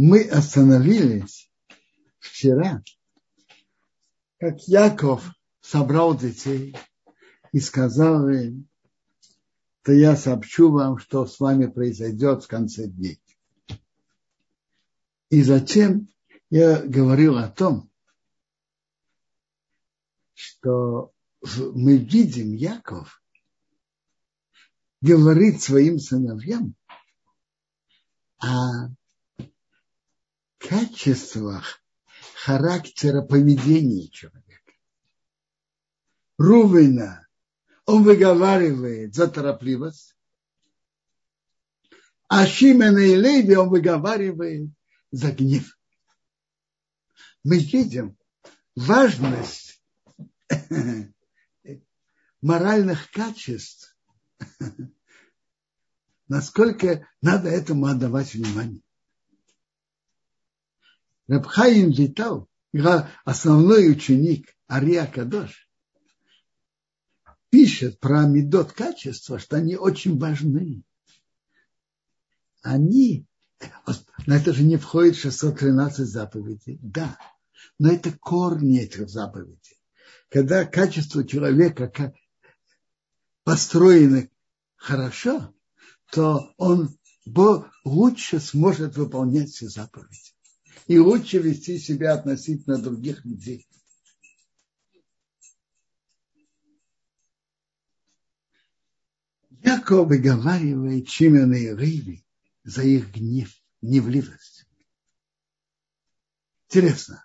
Мы остановились вчера, как Яков собрал детей и сказал им, то я сообщу вам, что с вами произойдет в конце дней. И затем я говорил о том, что мы видим Яков говорит своим сыновьям о качествах характера поведения человека. Рувена, он выговаривает за торопливость, а Шимена и Леви он выговаривает за гнев. Мы видим важность моральных качеств, насколько надо этому отдавать внимание. Рабхаим Витал, основной ученик Ария Кадош, пишет про медот качества, что они очень важны. Они, на это же не входит 613 заповедей, да, но это корни этих заповедей. Когда качество человека построено хорошо, то он лучше сможет выполнять все заповеди и лучше вести себя относительно других людей. Яков выговаривает Шимена и Риви за их гнев, гневливость. Интересно.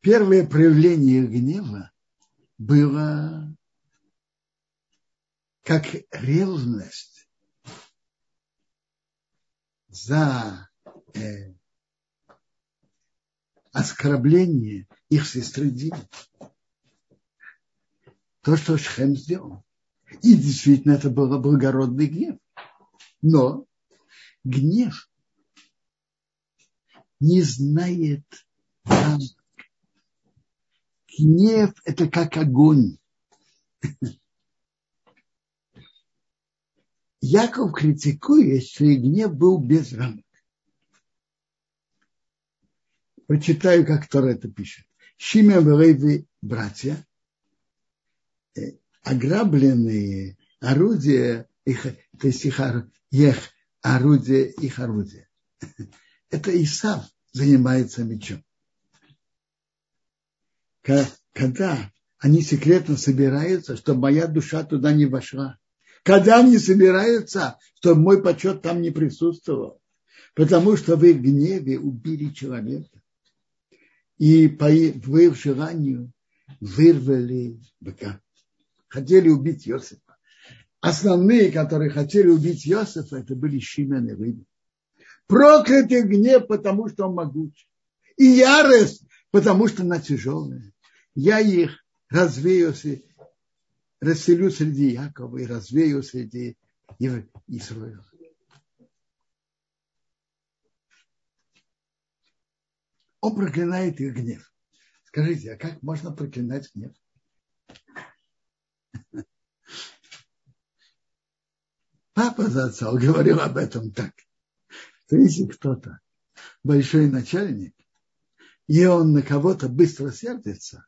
Первое проявление гнева было как ревность за э, оскорбление их сестры Дины. То, что Шхем сделал. И действительно это был благородный гнев. Но гнев не знает рамок. Гнев – это как огонь. Яков критикует, что и гнев был без рамок. Прочитаю, как Тор это пишет. Шимя Леви братья, э, ограбленные орудия, их, то есть их, их орудия, их орудия. Это Исав занимается мечом. Когда они секретно собираются, чтобы моя душа туда не вошла. Когда они собираются, чтобы мой почет там не присутствовал. Потому что в их гневе убили человека и по их желанию вырвали быка. Хотели убить Иосифа. Основные, которые хотели убить Иосифа, это были Шимен и Рыбы. Проклятый гнев, потому что он могучий. И ярость, потому что она тяжелая. Я их развею, расселю среди Якова и развею среди Исраила. Он проклинает их гнев. Скажите, а как можно проклинать гнев? Папа Зацал говорил об этом так, что если кто-то большой начальник, и он на кого-то быстро сердится,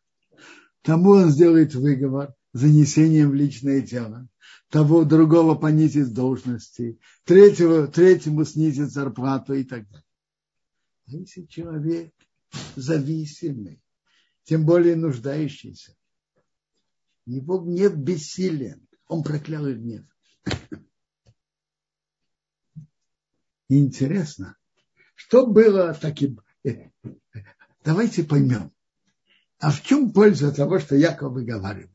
тому он сделает выговор занесением в личное дело, того другого понизит должности, третьего, третьему снизит зарплату и так далее. А если человек зависимый, тем более нуждающийся. Его гнев бессилен. Он проклял их гнев. интересно, что было таким... Э, давайте поймем. А в чем польза того, что Яков выговаривает?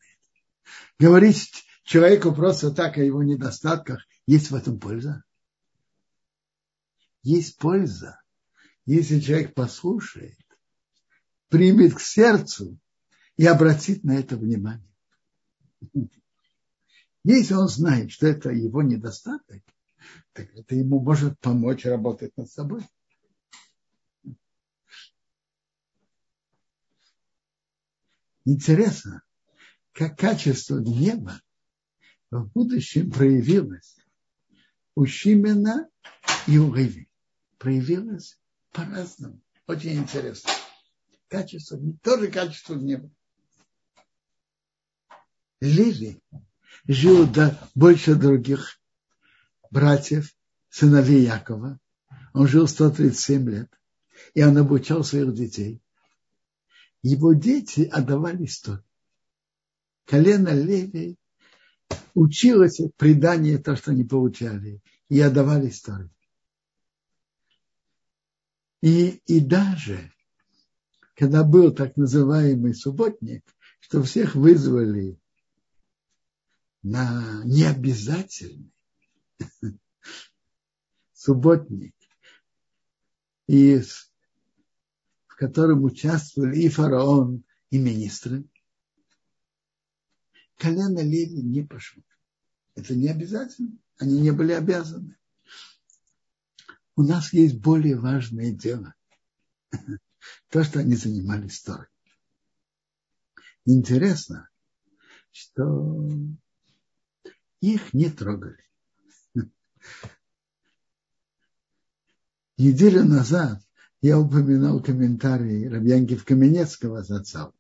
Говорить человеку просто так о его недостатках, есть в этом польза? Есть польза, если человек послушает примет к сердцу и обратит на это внимание. Если он знает, что это его недостаток, так это ему может помочь работать над собой. Интересно, как качество гнева в будущем проявилось у Шимена и у Риви. проявилось по-разному. Очень интересно. Качество, тоже качество гнева. Леви жил до, больше других братьев, сыновей Якова. Он жил 137 лет, и он обучал своих детей. Его дети отдавали историю. Колено Леви училось предание то, что они получали, и отдавали историю. И, и даже, когда был так называемый субботник, что всех вызвали на необязательный субботник, и в котором участвовали и фараон, и министры, колено Леви не пошло. Это не обязательно. Они не были обязаны. У нас есть более важное дело. То, что они занимались Торой. Интересно, что их не трогали. Неделю назад я упоминал комментарий Рабьянки в Каменецкого за отца,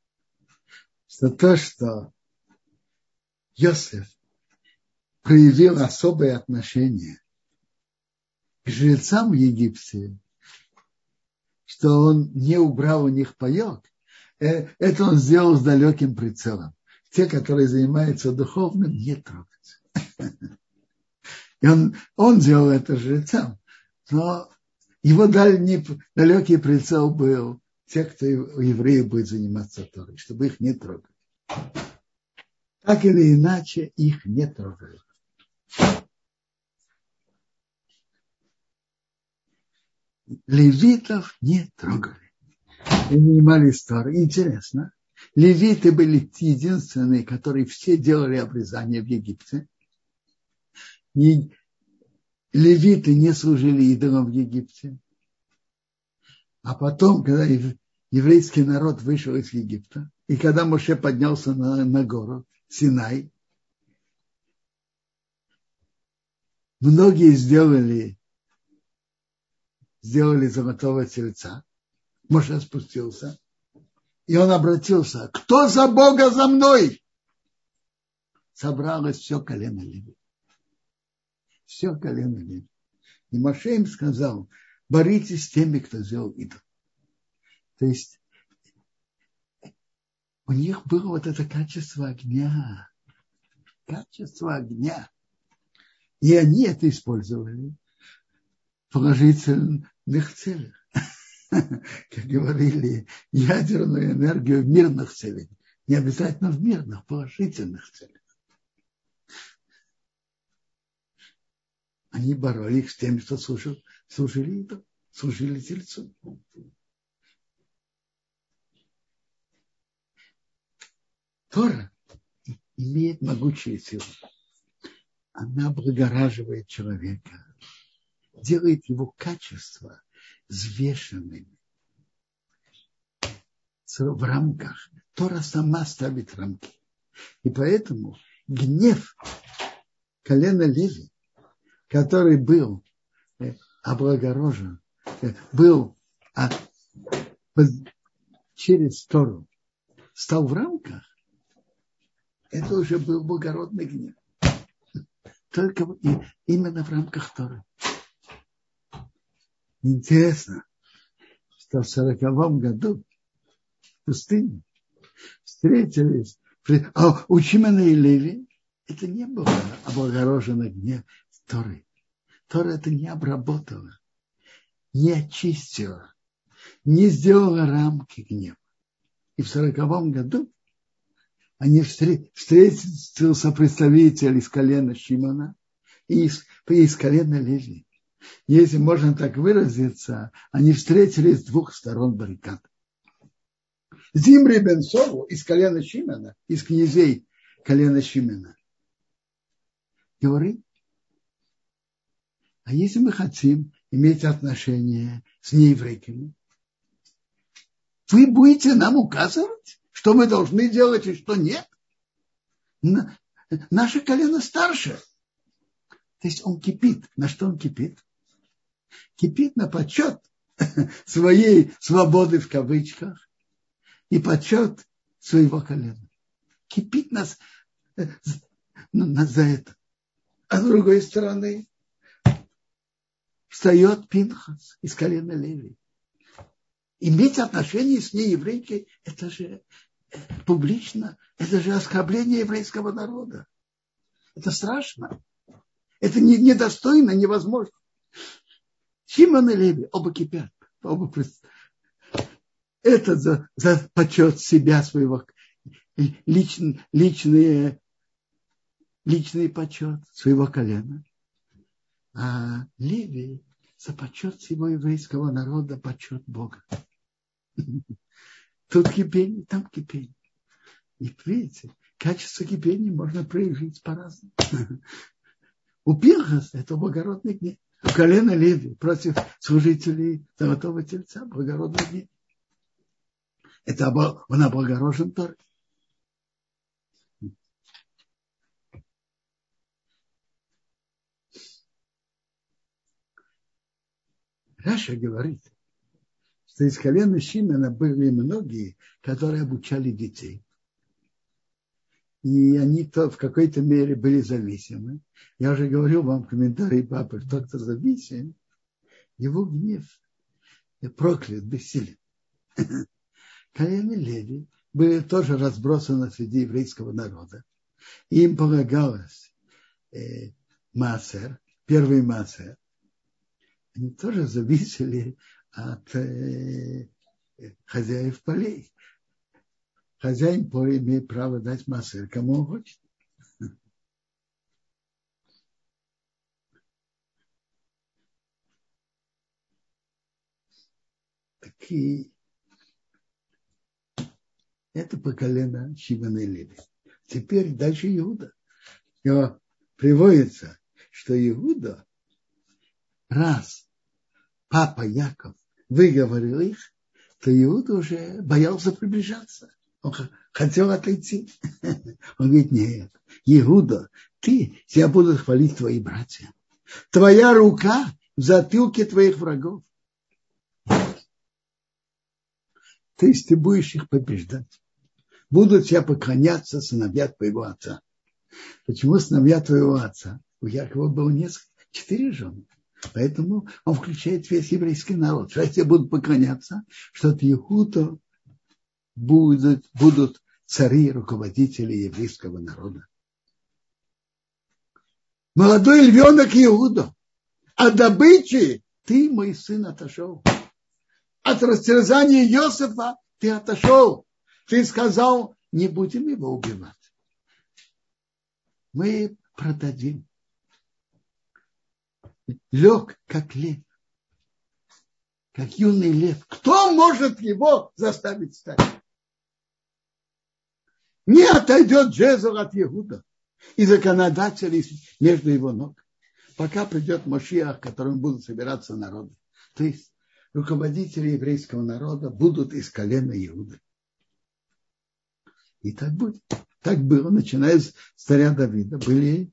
что то, что Йосеф проявил особое отношение к жрецам в Египте, что он не убрал у них паек, э, это он сделал с далеким прицелом. Те, которые занимаются духовным, не трогать. И он, он делал это жрецам. Но его дальний, далекий прицел был те, кто у евреев будет заниматься Торой, чтобы их не трогать. Так или иначе, их не трогали. Левитов не трогали. И занимались старые. Интересно. Левиты были единственные, которые все делали обрезание в Египте. И левиты не служили идолам в Египте. А потом, когда еврейский народ вышел из Египта, и когда Моше поднялся на, на гору Синай, многие сделали, сделали золотого тельца. Моше спустился, и он обратился, кто за Бога за мной? Собралось все колено Леви. Все колено Леви. И Моше им сказал, боритесь с теми, кто сделал идол. То есть у них было вот это качество огня. Качество огня. И они это использовали в положительных целях. Как говорили, ядерную энергию в мирных целях. Не обязательно в мирных, положительных целях. Они боролись с теми, кто служил, служили, служили тельцу. Тора имеет могучую силу она облагораживает человека, делает его качество взвешенными в рамках. Тора сама ставит рамки. И поэтому гнев колена Леви, который был э, облагорожен, э, был через Тору, стал в рамках, это уже был благородный гнев только именно в рамках Торы. Интересно, что в сороковом году в пустыне встретились а у Чимана и Леви это не было облагорожено гнев Торы. Тора это не обработала, не очистила, не сделала рамки гнева. И в сороковом году они встретился представитель из колена Шимона и из, из колена Леви. Если можно так выразиться, они встретились с двух сторон баррикад. Зимри бен Сову из колена Шимона, из князей колена Шимона. Говорит, а если мы хотим иметь отношения с нееврейками, вы будете нам указывать? что мы должны делать и что нет. Наше колено старше. То есть он кипит. На что он кипит? Кипит на почет своей свободы в кавычках и почет своего колена. Кипит нас э, ну, за это. А с другой стороны, встает Пинхас из колена Леви. Иметь отношение с нееврейкой, это же э, публично, это же оскорбление еврейского народа. Это страшно. Это недостойно, невозможно. Симон и Леви оба кипят. Оба это за, за почет себя своего, личный, личный, личный почет своего колена. А Леви за почет всего еврейского народа, почет Бога. Тут кипение, там кипение. И видите, качество кипения можно проявить по-разному. У Пинхаса это благородный гнев. У колена Леви против служителей Золотого Тельца благородный гнев. Это он облагорожен Торой. Раша говорит, что из колена Шимена были многие, которые обучали детей и они то в какой-то мере были зависимы. Я уже говорил вам в комментарии папы, тот, кто зависим, его гнев проклят, бессилен. Колено Леви были тоже разбросаны среди еврейского народа. Им полагалось э, Массер, первый Массер. Они тоже зависели от э, хозяев полей хозяин поля имеет право дать массер, кому он хочет. Такие это по колено Шимона и Леви. Теперь дальше Иуда. Его приводится, что Иуда, раз папа Яков выговорил их, то Иуда уже боялся приближаться. Он хотел отойти. Он говорит, нет, Иуда, ты, тебя будут хвалить твои братья. Твоя рука в затылке твоих врагов. То есть ты будешь их побеждать. Будут тебя поклоняться сыновья твоего отца. Почему сыновья твоего отца? У Якова было несколько, четыре жены. Поэтому он включает весь еврейский народ. Что тебе будут поклоняться, что от Иуда будут, будут цари, руководители еврейского народа. Молодой львенок Иуда, а добычи ты, мой сын, отошел. От растерзания Иосифа ты отошел. Ты сказал, не будем его убивать. Мы продадим. Лег, как лев. Как юный лев. Кто может его заставить стать? Не отойдет Джезер от Иуда и законодателей между его ног, пока придет Мошиах, которым будут собираться народы. То есть руководители еврейского народа будут из колена Иуды. И так будет. Так было, начиная с царя Давида. Были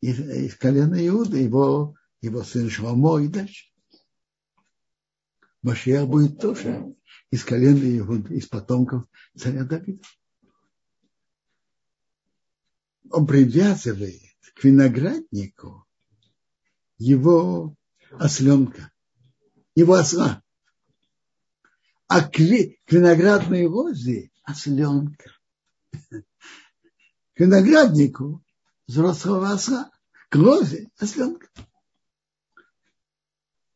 из, из колена Иуды, его, его сын Шломо и дальше. Машиах будет тоже из колена Иуды, из потомков царя Давида он привязывает к винограднику его осленка, его осла. А к, виноградной лозе осленка. К винограднику взрослого осла, к лозе осленка.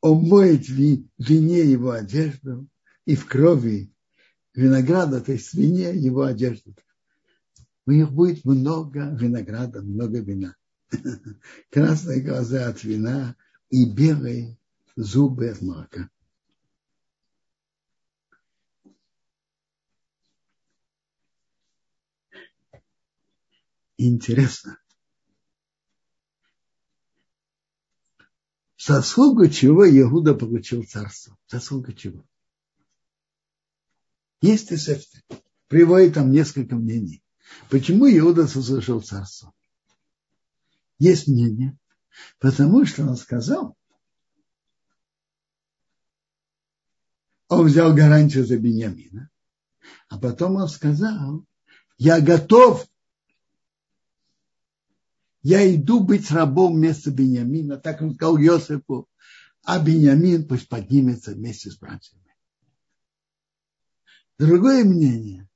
Он моет в вине его одежду и в крови винограда, то есть в вине его одежду у них будет много винограда, много вина. Красные глаза от вина и белые зубы от молока. Интересно. Заслугу чего Иуда получил царство? Заслуга чего? Есть эсэфты. Приводит там несколько мнений. Почему Иуда заслужил царство? Есть мнение, потому что он сказал, он взял гарантию за Беньямина, а потом он сказал, я готов, я иду быть рабом вместо Беньямина, так он сказал Йосифу, а Беньямин пусть поднимется вместе с братьями. Другое мнение,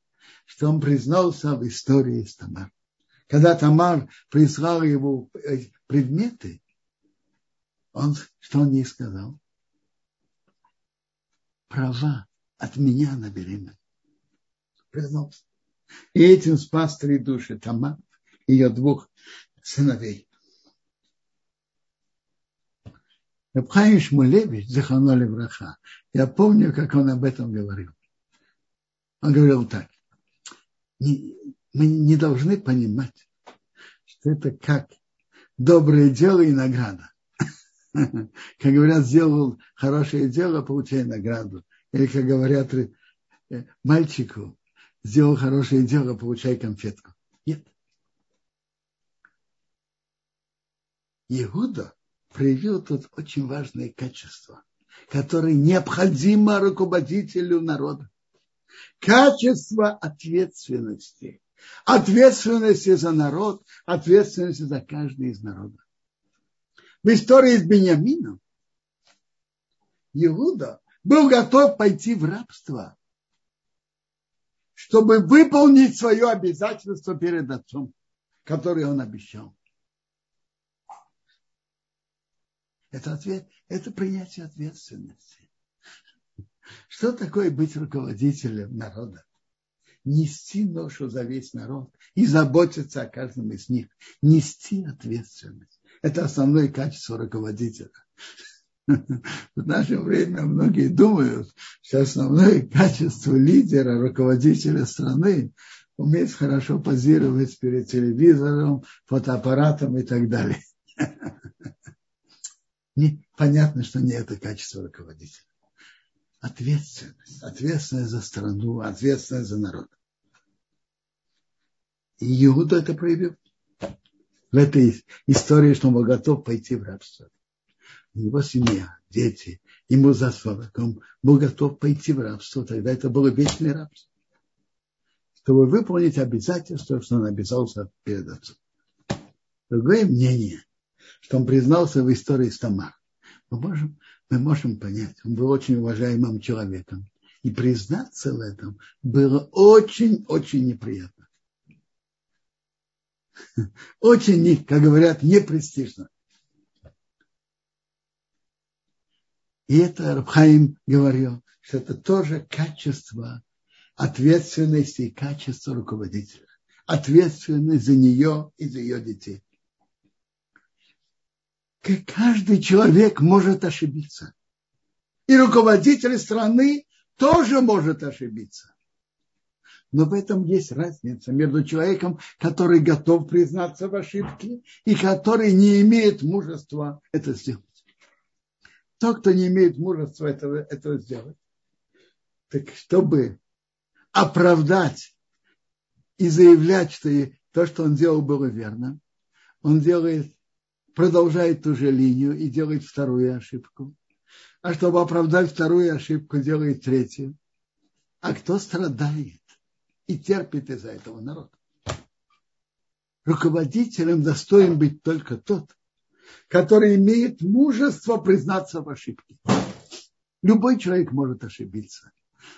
что он признался в истории с Тамар. Когда Тамар прислал ему э, предметы, он, что он ей сказал? Права от меня на беременность. Признался. И этим спас три души Тамар и ее двух сыновей. Рабхаим Шмулевич, Заханоли Враха, я помню, как он об этом говорил. Он говорил так, не, мы не должны понимать, что это как доброе дело и награда. Как говорят, сделал хорошее дело, получай награду. Или, как говорят э, мальчику, сделал хорошее дело, получай конфетку. Нет. Иуда проявил тут очень важное качество, которое необходимо руководителю народа. Качество ответственности. Ответственности за народ, ответственности за каждый из народов. В истории с Бениамином Иуда был готов пойти в рабство, чтобы выполнить свое обязательство перед отцом, которое он обещал. Это, ответ, это принятие ответственности. Что такое быть руководителем народа? Нести ношу за весь народ и заботиться о каждом из них. Нести ответственность. Это основное качество руководителя. В наше время многие думают, что основное качество лидера, руководителя страны уметь хорошо позировать перед телевизором, фотоаппаратом и так далее. Понятно, что не это качество руководителя. Ответственность. Ответственность за страну, ответственность за народ. И Иуда это проявил в этой истории, что он был готов пойти в рабство. У него семья, дети, ему за 40, он был готов пойти в рабство, тогда это было вечное рабство. Чтобы выполнить обязательства, что он обязался перед отцом. Другое мнение – что он признался в истории с Тамар. Мы можем, мы можем понять, он был очень уважаемым человеком. И признаться в этом было очень-очень неприятно. Очень, как говорят, непрестижно. И это Рабхаим говорил, что это тоже качество ответственности и качество руководителя. Ответственность за нее и за ее детей каждый человек может ошибиться. И руководитель страны тоже может ошибиться. Но в этом есть разница между человеком, который готов признаться в ошибке, и который не имеет мужества это сделать. Тот, кто не имеет мужества этого, этого сделать, так чтобы оправдать и заявлять, что то, что он делал, было верно, он делает продолжает ту же линию и делает вторую ошибку. А чтобы оправдать вторую ошибку, делает третью. А кто страдает и терпит из-за этого народ? Руководителем достоин быть только тот, который имеет мужество признаться в ошибке. Любой человек может ошибиться.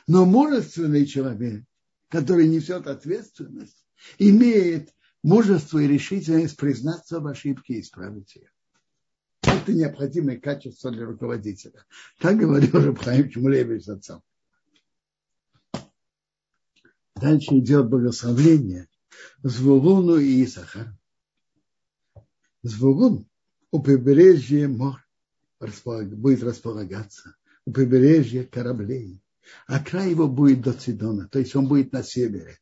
Но мужественный человек, который несет ответственность, имеет мужество и решительность признаться в ошибке и исправить ее. Это необходимое качество для руководителя. Так говорил Рабхаим Чмулевич отцом. Дальше идет благословление Звулуну и Исахар. Звулун у побережья мор будет располагаться, у побережья кораблей, а край его будет до Цидона, то есть он будет на севере,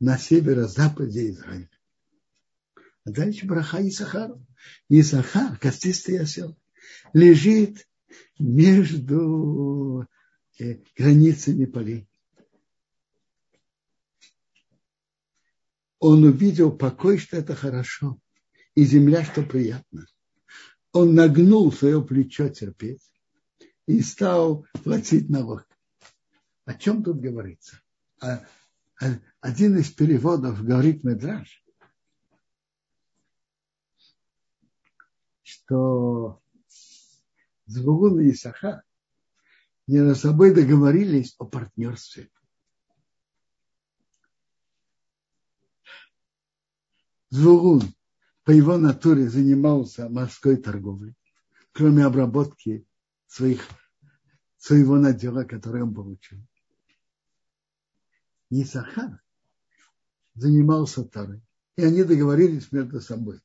на северо-западе Израиля. А дальше браха Исахар. Исахар, костистый осел, лежит между э, границами полей. Он увидел покой, что это хорошо, и земля, что приятно. Он нагнул свое плечо терпеть и стал платить налог. о чем тут говорится? А, а, один из переводов говорит Медраж, что Звугун и Исахар между собой договорились о партнерстве. Звугун по его натуре занимался морской торговлей, кроме обработки своих, своего надела, который он получил. Исахар занимался Тарой. И они договорились между собой.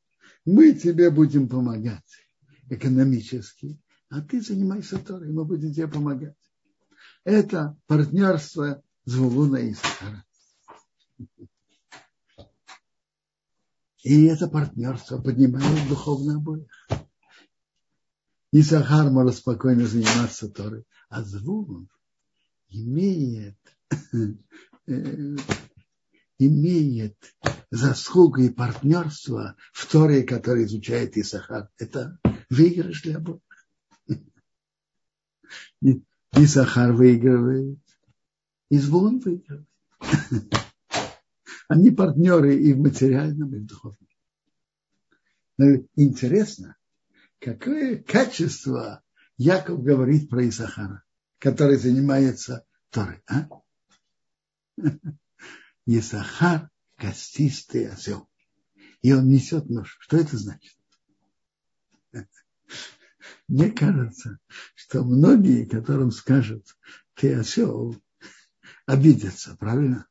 Мы тебе будем помогать экономически, а ты занимайся Торой, мы будем тебе помогать. Это партнерство Звулуна и Исахара. И это партнерство поднимает духовно обоих. Исахар может спокойно заниматься Торой, а Звулун имеет, э, имеет заслугу и партнерство в Торе, который изучает Исахар. Это выигрыш для Бога. И Сахар выигрывает, и Звон выигрывает. Они партнеры и в материальном, и в духовном. Но интересно, какое качество Яков говорит про Исахара, который занимается Торой. А? Исахар – костистый осел. И он несет нож. Что это значит? Мне кажется, что многие, которым скажут, ты осел, обидятся, правильно?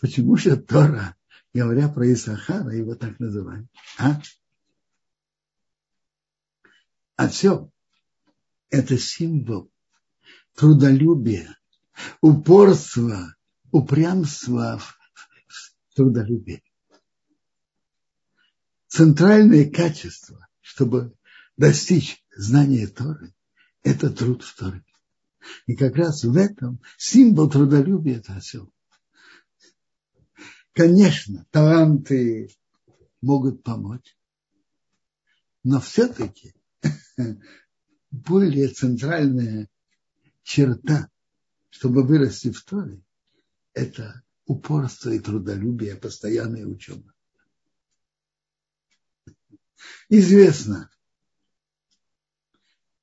Почему же Тора, говоря про Исахара, его так называет? А? Осел – это символ трудолюбия, упорства, упрямства в трудолюбии центральное качество, чтобы достичь знания Торы, это труд в Торе. И как раз в этом символ трудолюбия – это осел. Конечно, таланты могут помочь, но все-таки более центральная черта, чтобы вырасти в Торе, это упорство и трудолюбие, постоянная учеба. Известно,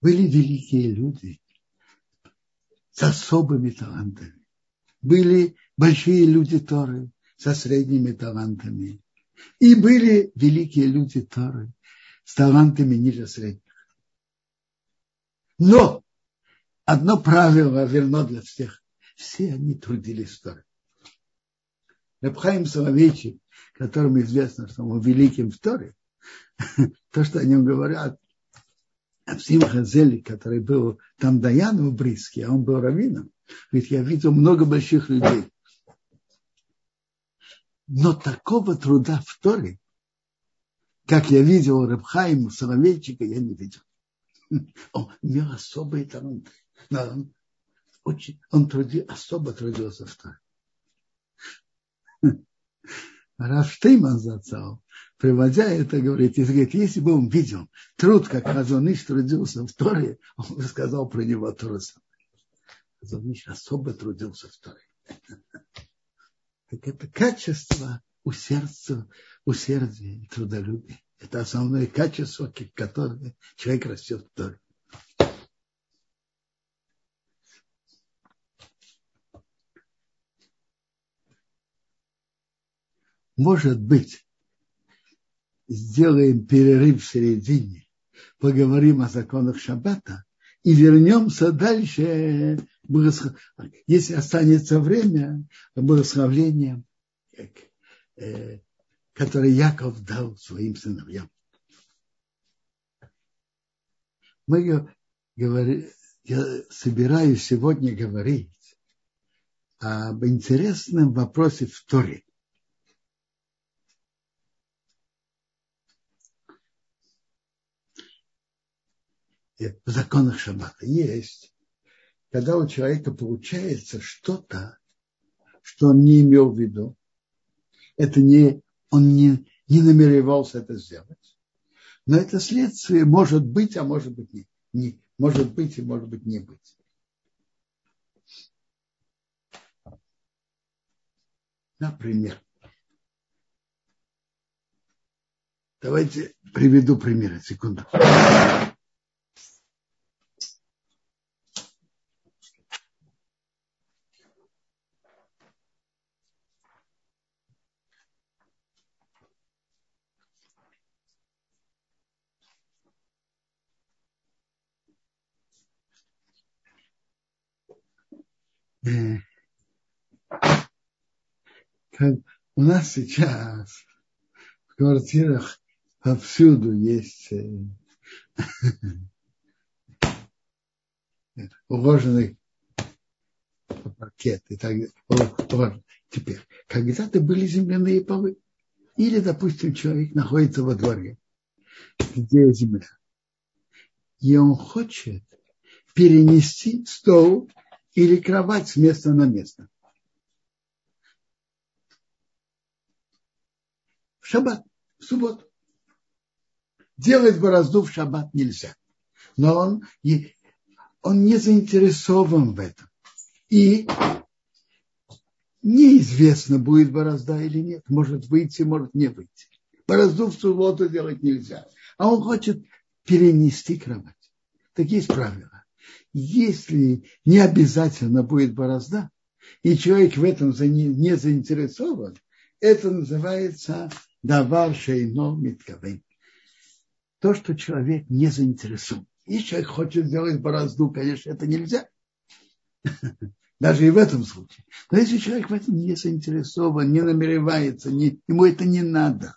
были великие люди с особыми талантами. Были большие люди Торы со средними талантами. И были великие люди Торы с талантами ниже средних. Но одно правило верно для всех. Все они трудились Торе. Рабхаим Соловейчик, которому известно, что он великим в Торе, то, что о нем говорят, Апсим Хазели, который был там Даяном Бриске, а он был раввином, ведь я видел много больших людей. Но такого труда в Торе, как я видел Рабхаима, Соловейчика, я не видел. Он имел особые таланты. Очень, он труди, особо трудился в Торе. Раф Штейман зацал, приводя это, говорит, и говорит, если бы он видел труд, как Хазоныш трудился в Торе, он бы сказал про него то самое. Хазоныш особо трудился в Торе. Так это качество усердия, усердия и трудолюбия. Это основное качество, которое человек растет в Торе. Может быть, сделаем перерыв в середине, поговорим о законах Шаббата и вернемся дальше, если останется время, благословлением, э, которое Яков дал своим сыновьям. Мы говорим, я собираюсь сегодня говорить об интересном вопросе в Торе. в законах Шаббата есть, когда у человека получается что-то, что он не имел в виду, это не, он не, не намеревался это сделать, но это следствие может быть, а может быть не, не может быть и может быть не быть. Например, давайте приведу примеры, секунду. У нас сейчас в квартирах повсюду есть э, уложенный паркет и так далее. Теперь, когда-то были земляные полы. Или, допустим, человек находится во дворе, где земля. И он хочет перенести стол или кровать с места на место. В шаббат, в субботу. Делать борозду в шаббат нельзя. Но он, он не заинтересован в этом. И неизвестно, будет борозда или нет. Может выйти, может не выйти. Борозду в субботу делать нельзя. А он хочет перенести кровать. Так есть правила если не обязательно будет борозда, и человек в этом не заинтересован, это называется давар шейно миткавен. То, что человек не заинтересован. Если человек хочет сделать борозду, конечно, это нельзя. Даже и в этом случае. Но если человек в этом не заинтересован, не намеревается, не, ему это не надо.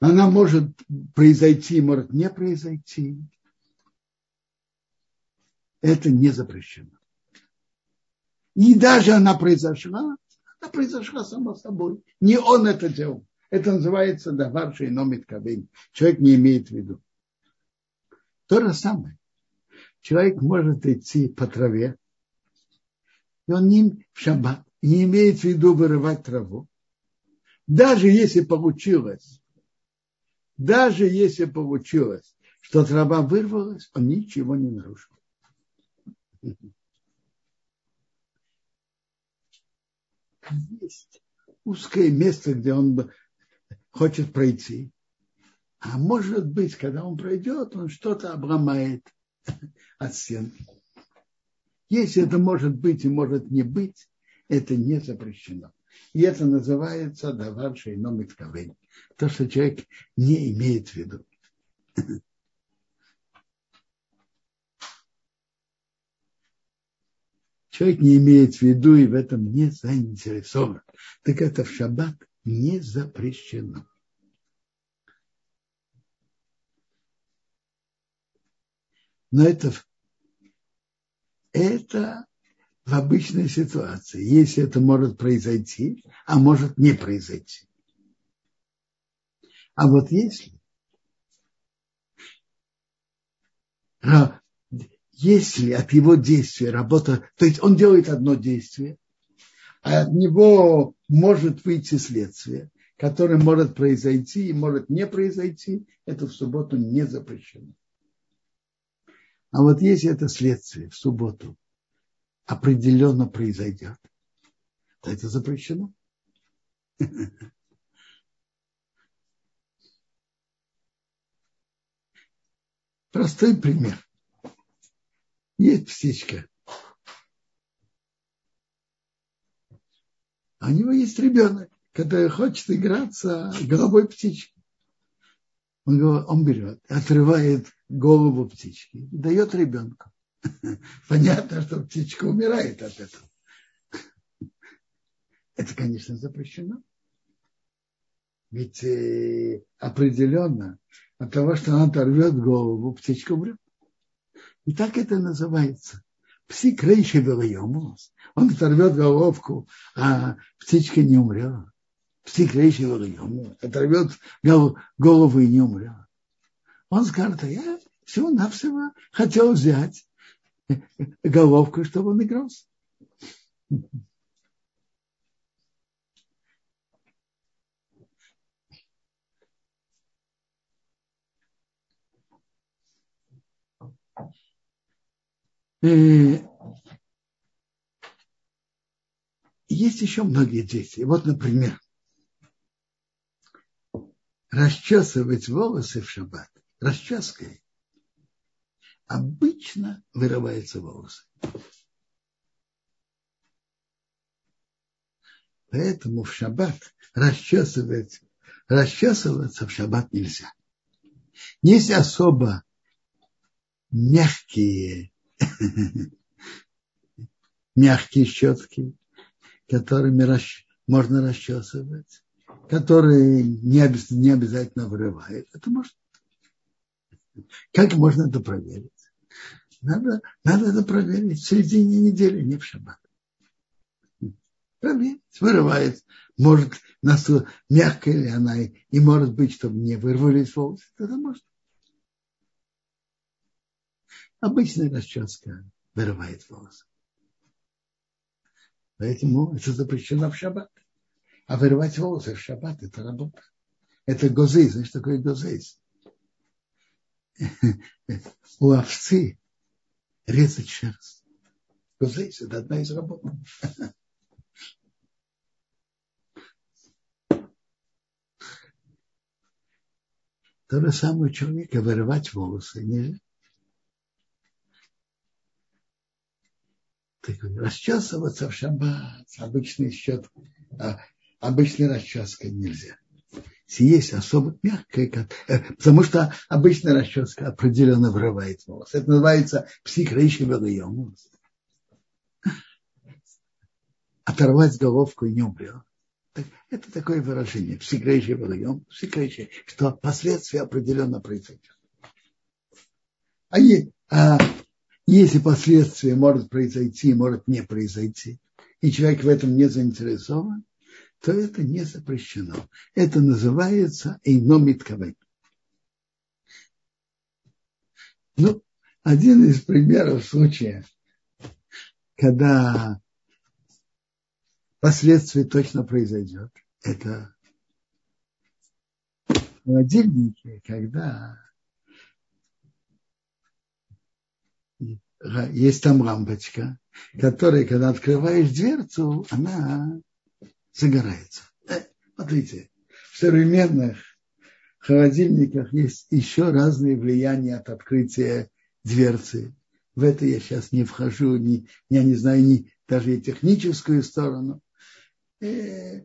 Она может произойти, может не произойти это не запрещено. И даже она произошла, она произошла сама собой. Не он это делал. Это называется даварший номит кабин. Человек не имеет в виду. То же самое. Человек может идти по траве, и он не, в шаббат не имеет в виду вырывать траву. Даже если получилось, даже если получилось, что трава вырвалась, он ничего не нарушил. Есть узкое место, где он хочет пройти. А может быть, когда он пройдет, он что-то обломает от стенки. Если это может быть и может не быть, это не запрещено. И это называется давар шейном То, что человек не имеет в виду. Человек не имеет в виду и в этом не заинтересован, так это в шаббат не запрещено. Но это, это в обычной ситуации, если это может произойти, а может не произойти. А вот если если от его действия работа, то есть он делает одно действие, а от него может выйти следствие, которое может произойти и может не произойти, это в субботу не запрещено. А вот если это следствие в субботу определенно произойдет, то это запрещено. Простой пример. Есть птичка. А у него есть ребенок, который хочет играться головой птички. Он, он берет, отрывает голову птички дает ребенку. Понятно, что птичка умирает от этого. Это, конечно, запрещено. Ведь э, определенно от того, что она оторвет голову, птичка умрет. И так это называется. Псик рейши велайомус. Он оторвет головку, а птичка не умрет. Псик рейши велайомус. Оторвет голову и не умрет. Он скажет, а я всего-навсего хотел взять головку, чтобы он игрался. Есть еще многие действия. Вот, например, расчесывать волосы в шаббат расческой обычно вырываются волосы. Поэтому в шаббат расчесывать, расчесываться в шаббат нельзя. Есть особо мягкие, мягкие щетки, которыми можно расчесывать, которые не, обязательно вырывают. Это может как можно это проверить? Надо, надо это проверить в середине недели, не в шаббат. Проверить, вырывает. Может, мягкая ли она, и может быть, чтобы не вырвались волосы. Это может. Обычная расческа вырывает волосы. Поэтому это запрещено в шаббат. А вырывать волосы в шаббат – это работа. Это гозейс. Знаешь, такое гозейс? у овцы резать шерсть. Гузейс – это одна из работ. То же самое у человека вырывать волосы нельзя. Расчесываться в шаббат, обычный счет, а обычной расческой нельзя есть особо мягкая, э, потому что обычная расческа определенно врывает волос. Это называется психрейший велием. Оторвать головку не умрет. Это такое выражение. Психрейший велием. Психрейший, что последствия определенно произойдет. А, а если последствия может произойти, может не произойти, и человек в этом не заинтересован, то это не запрещено. Это называется эйномитковый. Ну, один из примеров случая, когда последствия точно произойдет, это в холодильнике, когда есть там лампочка, которая, когда открываешь дверцу, она загорается. Э, смотрите, в современных холодильниках есть еще разные влияния от открытия дверцы. В это я сейчас не вхожу, не, я не знаю ни, даже и техническую сторону. Э,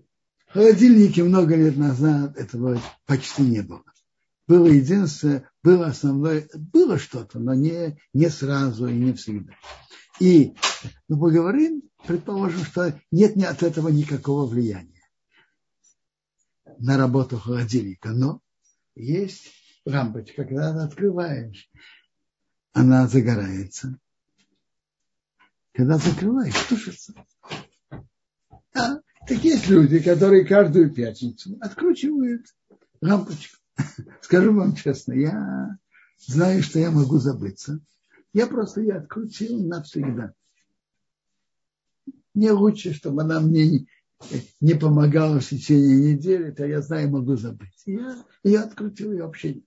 в холодильнике много лет назад этого почти не было. Было единственное, было основное, было что-то, но не, не сразу и не всегда. И мы ну, поговорим предположим, что нет ни от этого никакого влияния на работу холодильника, но есть лампочка, когда ты открываешь, она загорается. Когда закрываешь, тушится. А, так есть люди, которые каждую пятницу откручивают лампочку. Скажу вам честно, я знаю, что я могу забыться. Я просто ее открутил навсегда мне лучше, чтобы она мне не помогала в течение недели, то я знаю, могу забыть. Я ее открутил, и вообще нет.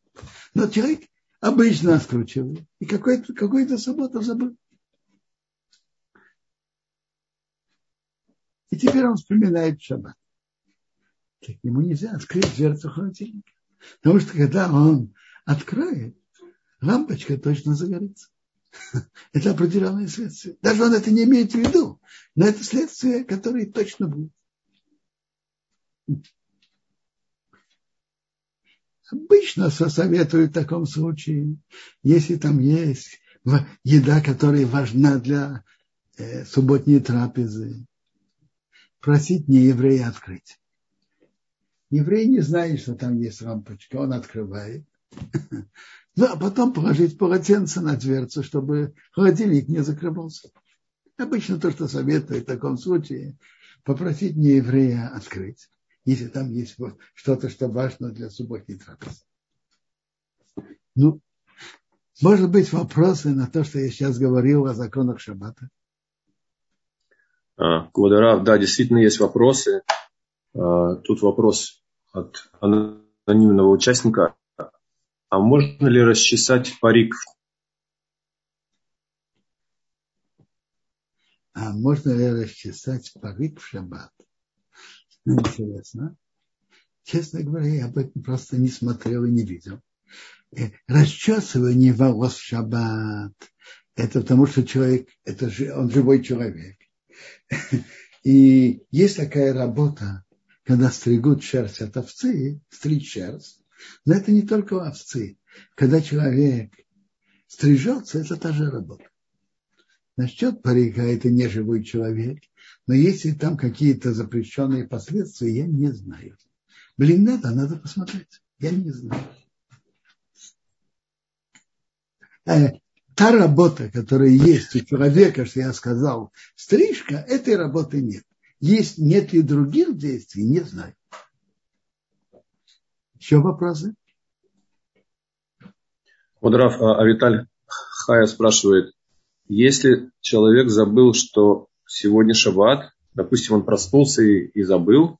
Но человек обычно откручивает, и какой-то какой субботу забыл. И теперь он вспоминает шаббат. Ему нельзя открыть дверцу холодильника. Потому что когда он откроет, лампочка точно загорится. Это определенное следствие. Даже он это не имеет в виду, но это следствие, которое точно будет. Обычно советуют в таком случае, если там есть еда, которая важна для э, субботней трапезы, просить не еврея открыть. Еврей не знает, что там есть лампочка, он открывает. Ну, а потом положить полотенце на дверцу, чтобы холодильник не закрывался. Обычно то, что советуют в таком случае, попросить не еврея открыть, если там есть что-то, что важно для субботней трапезы. Ну, может быть, вопросы на то, что я сейчас говорил о законах Шаббата? А, Квадарав, да, действительно есть вопросы. А, тут вопрос от анонимного участника. А можно ли расчесать парик? А можно ли расчесать парик в шаббат? Интересно. Честно говоря, я об этом просто не смотрел и не видел. Э, расчесывание волос в шаббат – это потому, что человек, это же, он живой человек. И есть такая работа, когда стригут шерсть от овцы, стричь шерсть. Но это не только овцы. Когда человек стрижется, это та же работа. Насчет парика это не живой человек, но если там какие-то запрещенные последствия, я не знаю. Блин, надо, надо посмотреть. Я не знаю. Э, та работа, которая есть у человека, что я сказал, стрижка, этой работы нет. Есть, нет ли других действий, не знаю. Еще вопросы? Вот Раф, а, а Виталь Хая спрашивает, если человек забыл, что сегодня шаббат, допустим, он проснулся и, и забыл,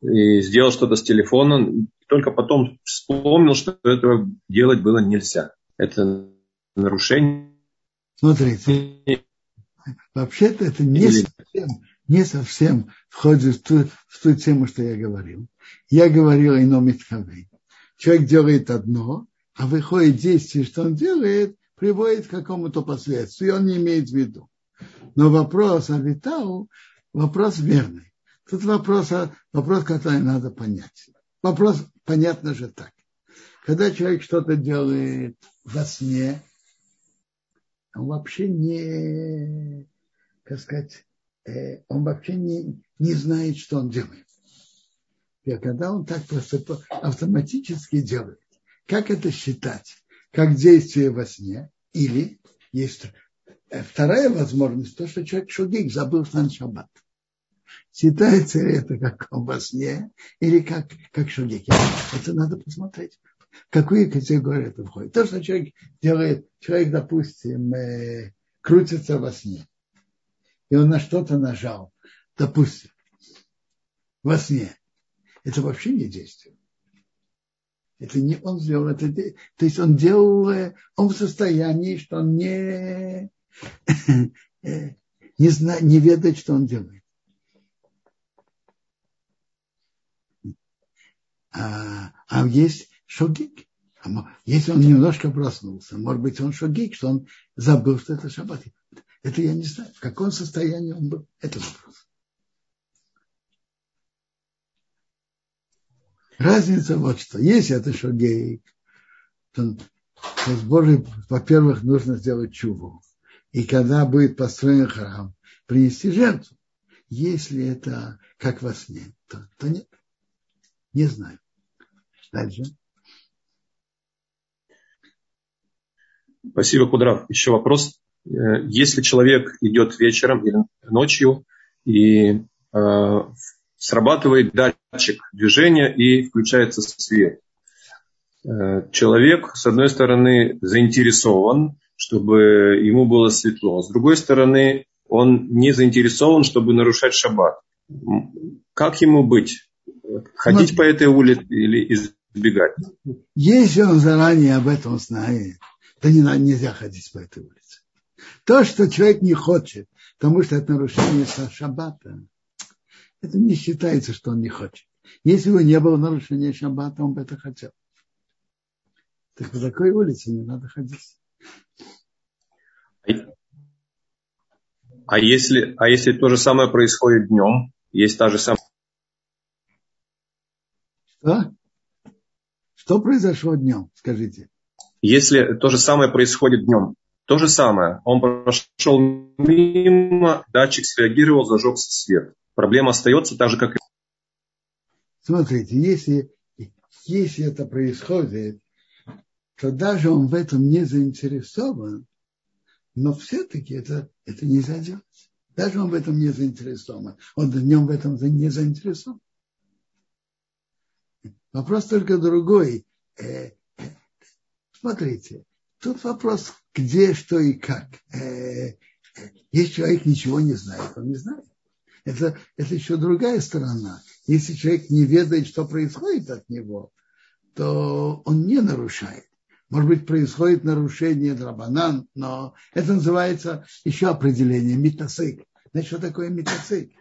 и сделал что-то с телефоном, только потом вспомнил, что этого делать было нельзя. Это нарушение. Смотрите, вообще-то это не совсем, не совсем входит в ту, в ту тему, что я говорил. Я говорил о ином Человек делает одно, а выходит действие, что он делает, приводит к какому-то последствию, он не имеет в виду. Но вопрос о Витау, вопрос верный. Тут вопрос, вопрос, который надо понять. Вопрос, понятно же так. Когда человек что-то делает во сне, он вообще не, как сказать, он вообще не, не знает, что он делает. И когда он так просто автоматически делает, как это считать? Как действие во сне? Или есть э, вторая возможность, то, что человек шугик забыл, он шаббат. Считается ли это как во сне или как, как шугик? Это надо посмотреть. В какую категорию это входит? То, что человек делает, человек, допустим, э, крутится во сне, и он на что-то нажал, допустим, во сне, это вообще не действие. Это не он сделал, это, то есть он делал, он в состоянии, что он не, э, не, зна, не ведает, что он делает. А, а есть шогик. А если он немножко проснулся, может быть, он шогик, что он забыл, что это шаббат. Это я не знаю, в каком состоянии он был. Это вопрос. Разница вот что. Если это шогейк, то, то с Божьей, во-первых, нужно сделать чуву. И когда будет построен храм, принести жертву. Если это как во сне, то, то нет. Не знаю. Дальше. Спасибо, Кудрав. Еще вопрос. Э, если человек идет вечером или ночью и э, срабатывает датчик движения и включается свет. Э, человек, с одной стороны, заинтересован, чтобы ему было светло. С другой стороны, он не заинтересован, чтобы нарушать шаббат. Как ему быть? Ходить Смотри. по этой улице или избегать? Если он заранее об этом знает, то не, нельзя ходить по этой улице. То, что человек не хочет, потому что это нарушение шаббата, это не считается, что он не хочет. Если бы не было нарушения шаббата, он бы это хотел. Так по такой улице не надо ходить. А если, а если то же самое происходит днем, есть та же самая... Что? Что произошло днем, скажите? Если то же самое происходит днем, то же самое. Он прошел мимо, датчик среагировал, зажегся свет проблема остается так же, как и... Смотрите, если, если это происходит, то даже он в этом не заинтересован, но все-таки это, это нельзя делать. Даже он в этом не заинтересован. Он в нем в этом не заинтересован. Вопрос только другой. Э, смотрите, тут вопрос, где, что и как. Э, если человек ничего не знает, он не знает это, это еще другая сторона. Если человек не ведает, что происходит от него, то он не нарушает. Может быть, происходит нарушение драбанан, но это называется еще определение, метасык. Значит, что такое метацик?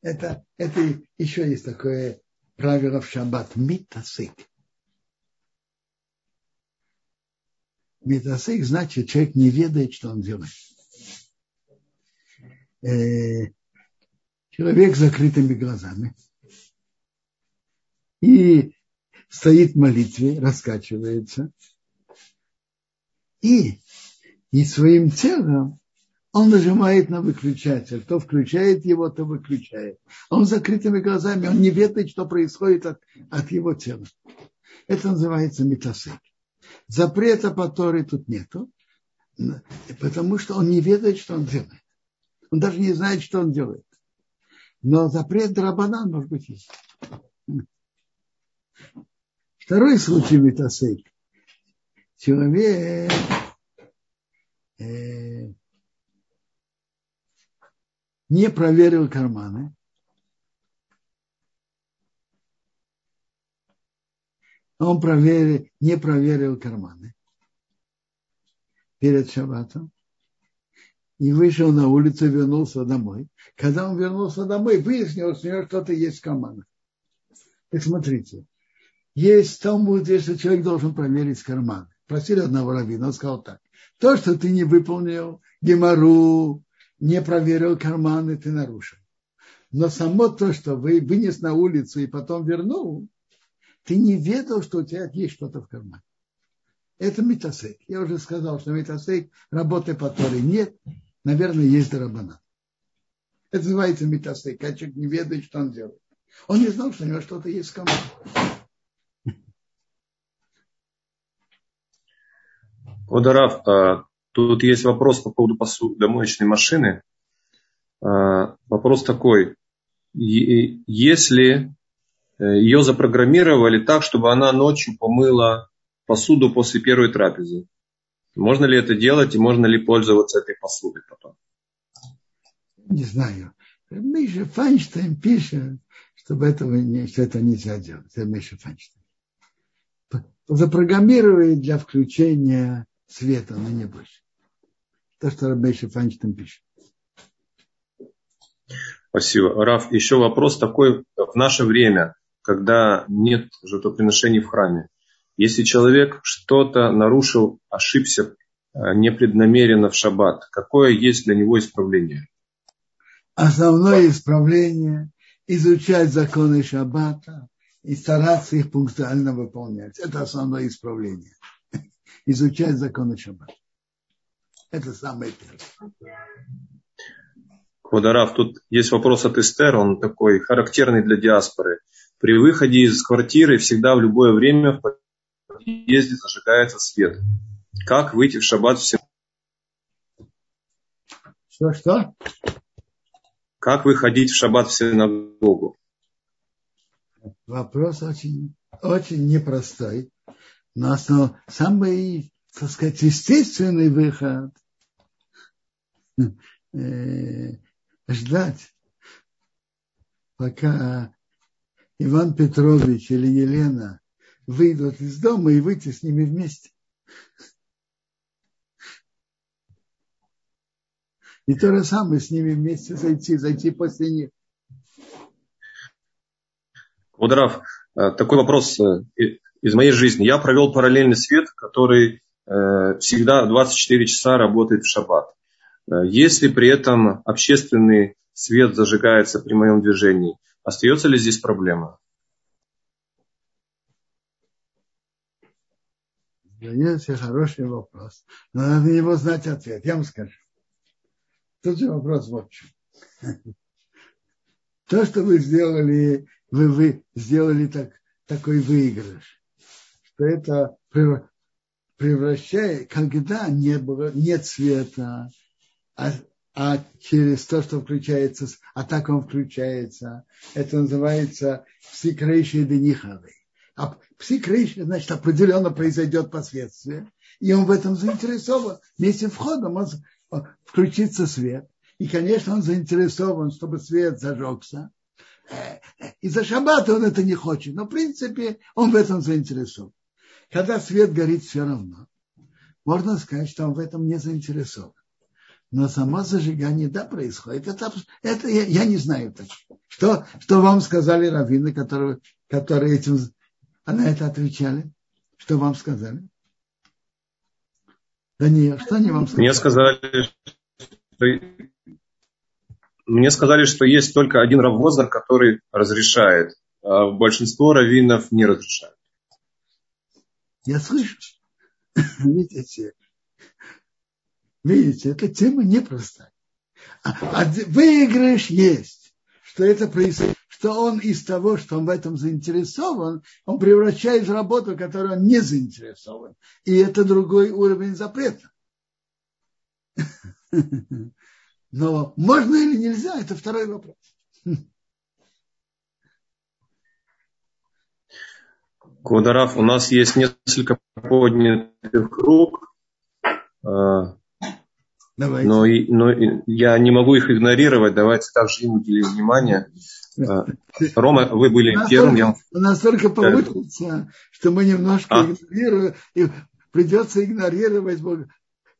Это, это еще есть такое правило в шаббат. Митасик. Метасик значит, человек не ведает, что он делает. Э, человек с закрытыми глазами и стоит в молитве, раскачивается, и, и своим телом он нажимает на выключатель. То включает его, то выключает. Он с закрытыми глазами, он не ведает, что происходит от, от его тела. Это называется метасек. Запрета по Торе тут нету, потому что он не ведает, что он делает. Он даже не знает, что он делает. Но запрет Драбанан, может быть, есть. Второй случай метасек. Человек э, не проверил карманы, он проверил, не проверил карманы перед шаббатом и вышел на улицу, вернулся домой. Когда он вернулся домой, выяснилось, что у него что-то есть в карманах. Так смотрите, есть Талмуд, если человек должен проверить карман. Просили одного раввина, он сказал так. То, что ты не выполнил гемору, не проверил карманы, ты нарушил. Но само то, что вы вынес на улицу и потом вернул, ты не ведал, что у тебя есть что-то в кармане. Это метасейк. Я уже сказал, что метасейк работы по Торе нет. Наверное, есть дарабана. Это называется метасейк. А человек не ведает, что он делает. Он не знал, что у него что-то есть в кармане. Водорав, Тут есть вопрос по поводу посудомоечной машины. А, вопрос такой. Если ее запрограммировали так, чтобы она ночью помыла посуду после первой трапезы, можно ли это делать и можно ли пользоваться этой посудой потом? Не знаю. Миша Файнштейн пишет, чтобы этого что это нельзя делать. Это Миша Файнштейн. Запрограммировали для включения света, но не больше то, что Рабейша Файнштейн пишет. Спасибо. Раф, еще вопрос такой. В наше время, когда нет жертвоприношений в храме, если человек что-то нарушил, ошибся э, непреднамеренно в шаббат, какое есть для него исправление? Основное исправление – изучать законы шаббата и стараться их пунктуально выполнять. Это основное исправление. Изучать законы шаббата. Это самое первое. Квадарав, тут есть вопрос от Эстер, он такой характерный для диаспоры. При выходе из квартиры всегда в любое время в подъезде зажигается свет. Как выйти в шаббат в Что, что? Как выходить в шаббат в синагогу? Вопрос очень, очень непростой. Но основ, самый, так сказать, естественный выход Э, ждать, пока Иван Петрович или Елена выйдут из дома и выйти с ними вместе. И то же самое с ними вместе зайти, зайти после них. Квадраф, э, такой вопрос э, из моей жизни. Я провел параллельный свет, который всегда 24 часа работает в шаббат. Э, если при этом общественный свет зажигается при моем движении, остается ли здесь проблема? Есть хороший вопрос. Но надо на него знать ответ. Я вам скажу. Тут же вопрос в чем. То, что вы сделали, вы, вы сделали так, такой выигрыш, что это превращает, когда не было, нет света, а, а через то, что включается, а так он включается, это называется псикрейший дениховый. А псикрейший, значит, определенно произойдет последствие, и он в этом заинтересован. Вместе входом он, включится свет, и, конечно, он заинтересован, чтобы свет зажегся. Из-за шаббата он это не хочет, но, в принципе, он в этом заинтересован. Когда свет горит все равно, можно сказать, что он в этом не заинтересован. Но само зажигание, да, происходит. Это, это я, я не знаю. Что, что вам сказали раввины, которые, которые этим а на это отвечали? Что вам сказали? Даниил, что они вам сказали? Мне сказали, что, мне сказали, что есть только один раввозер, который разрешает, а большинство раввинов не разрешают. Я слышу. Видите, видите, эта тема непростая. А, а выигрыш есть, что это происходит, что он из того, что он в этом заинтересован, он превращает в работу, в он не заинтересован. И это другой уровень запрета. Но можно или нельзя, это второй вопрос. Квадараф, у нас есть несколько поднятых рук. Давайте. Но, но я не могу их игнорировать. Давайте также им уделим внимание. А, Рома, вы были первым. Я... У нас только получится, что мы немножко а? игнорируем, и придется игнорировать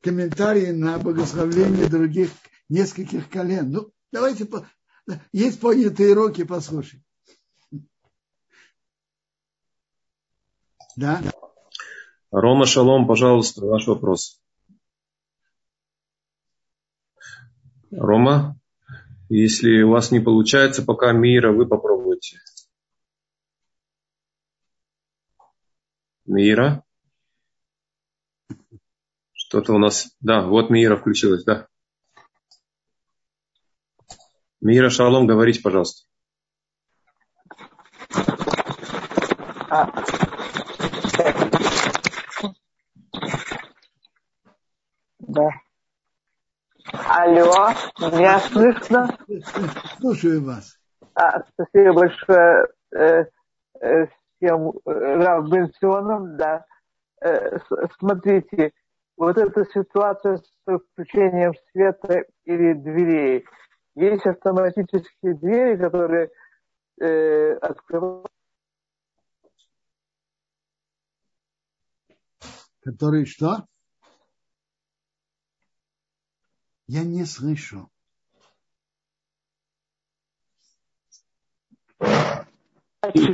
комментарии на богословление других нескольких колен. Ну, давайте, есть поднятые руки, послушай. Да? Рома Шалом, пожалуйста, ваш вопрос. Рома, если у вас не получается пока мира, вы попробуйте. Мира? Что-то у нас... Да, вот Мира включилась, да. Мира Шалом, говорите, пожалуйста. Да. Алло, меня слышно? Слушаю вас. А, спасибо большое э, э, всем э, Рав Бенсионом. Да. Э, смотрите, вот эта ситуация с включением света или дверей. Есть автоматические двери, которые э, открывают. Которые что? Я не слышу.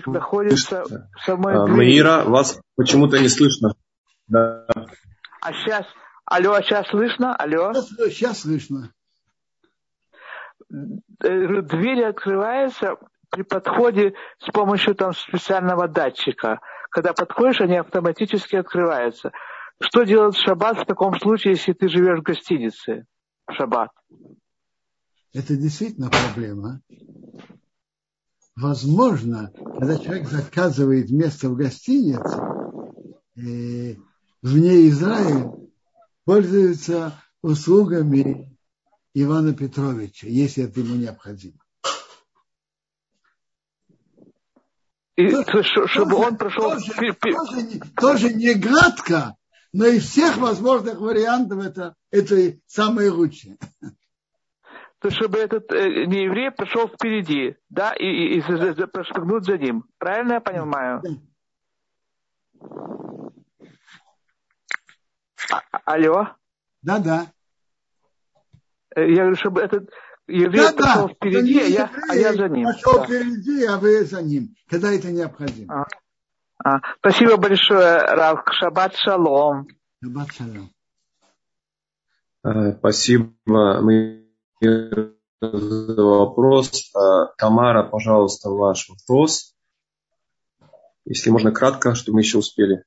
находится в самой а, Маира, вас почему-то не слышно. Да. А сейчас, алло, а сейчас слышно? Алло? Сейчас, сейчас слышно. Э, двери открываются при подходе с помощью там специального датчика. Когда подходишь, они автоматически открываются. Что делать в шаббат в таком случае, если ты живешь в гостинице шаббат? Это действительно проблема. Возможно, когда человек заказывает место в гостинице, э, вне Израиля, пользуется услугами Ивана Петровича, если это ему необходимо. И, тоже, чтобы тоже, он прошел... Тоже, тоже, не, тоже не гладко, но из всех возможных вариантов это, это самое лучшее. То чтобы этот э, нееврей прошел впереди, да, и, и, и прошагнуть за ним. Правильно я понимаю? А, алло? Да, да. Э, я говорю, чтобы этот еврей да, пошел да. впереди, а я, а я за ним. Пошел да. впереди, а вы за ним, когда это необходимо. А. А. Спасибо большое, Рав. Шаббат шалом. Шаббат шалом. Э, спасибо Мы за вопрос. Э, Тамара, пожалуйста, ваш вопрос. Если можно кратко, чтобы мы еще успели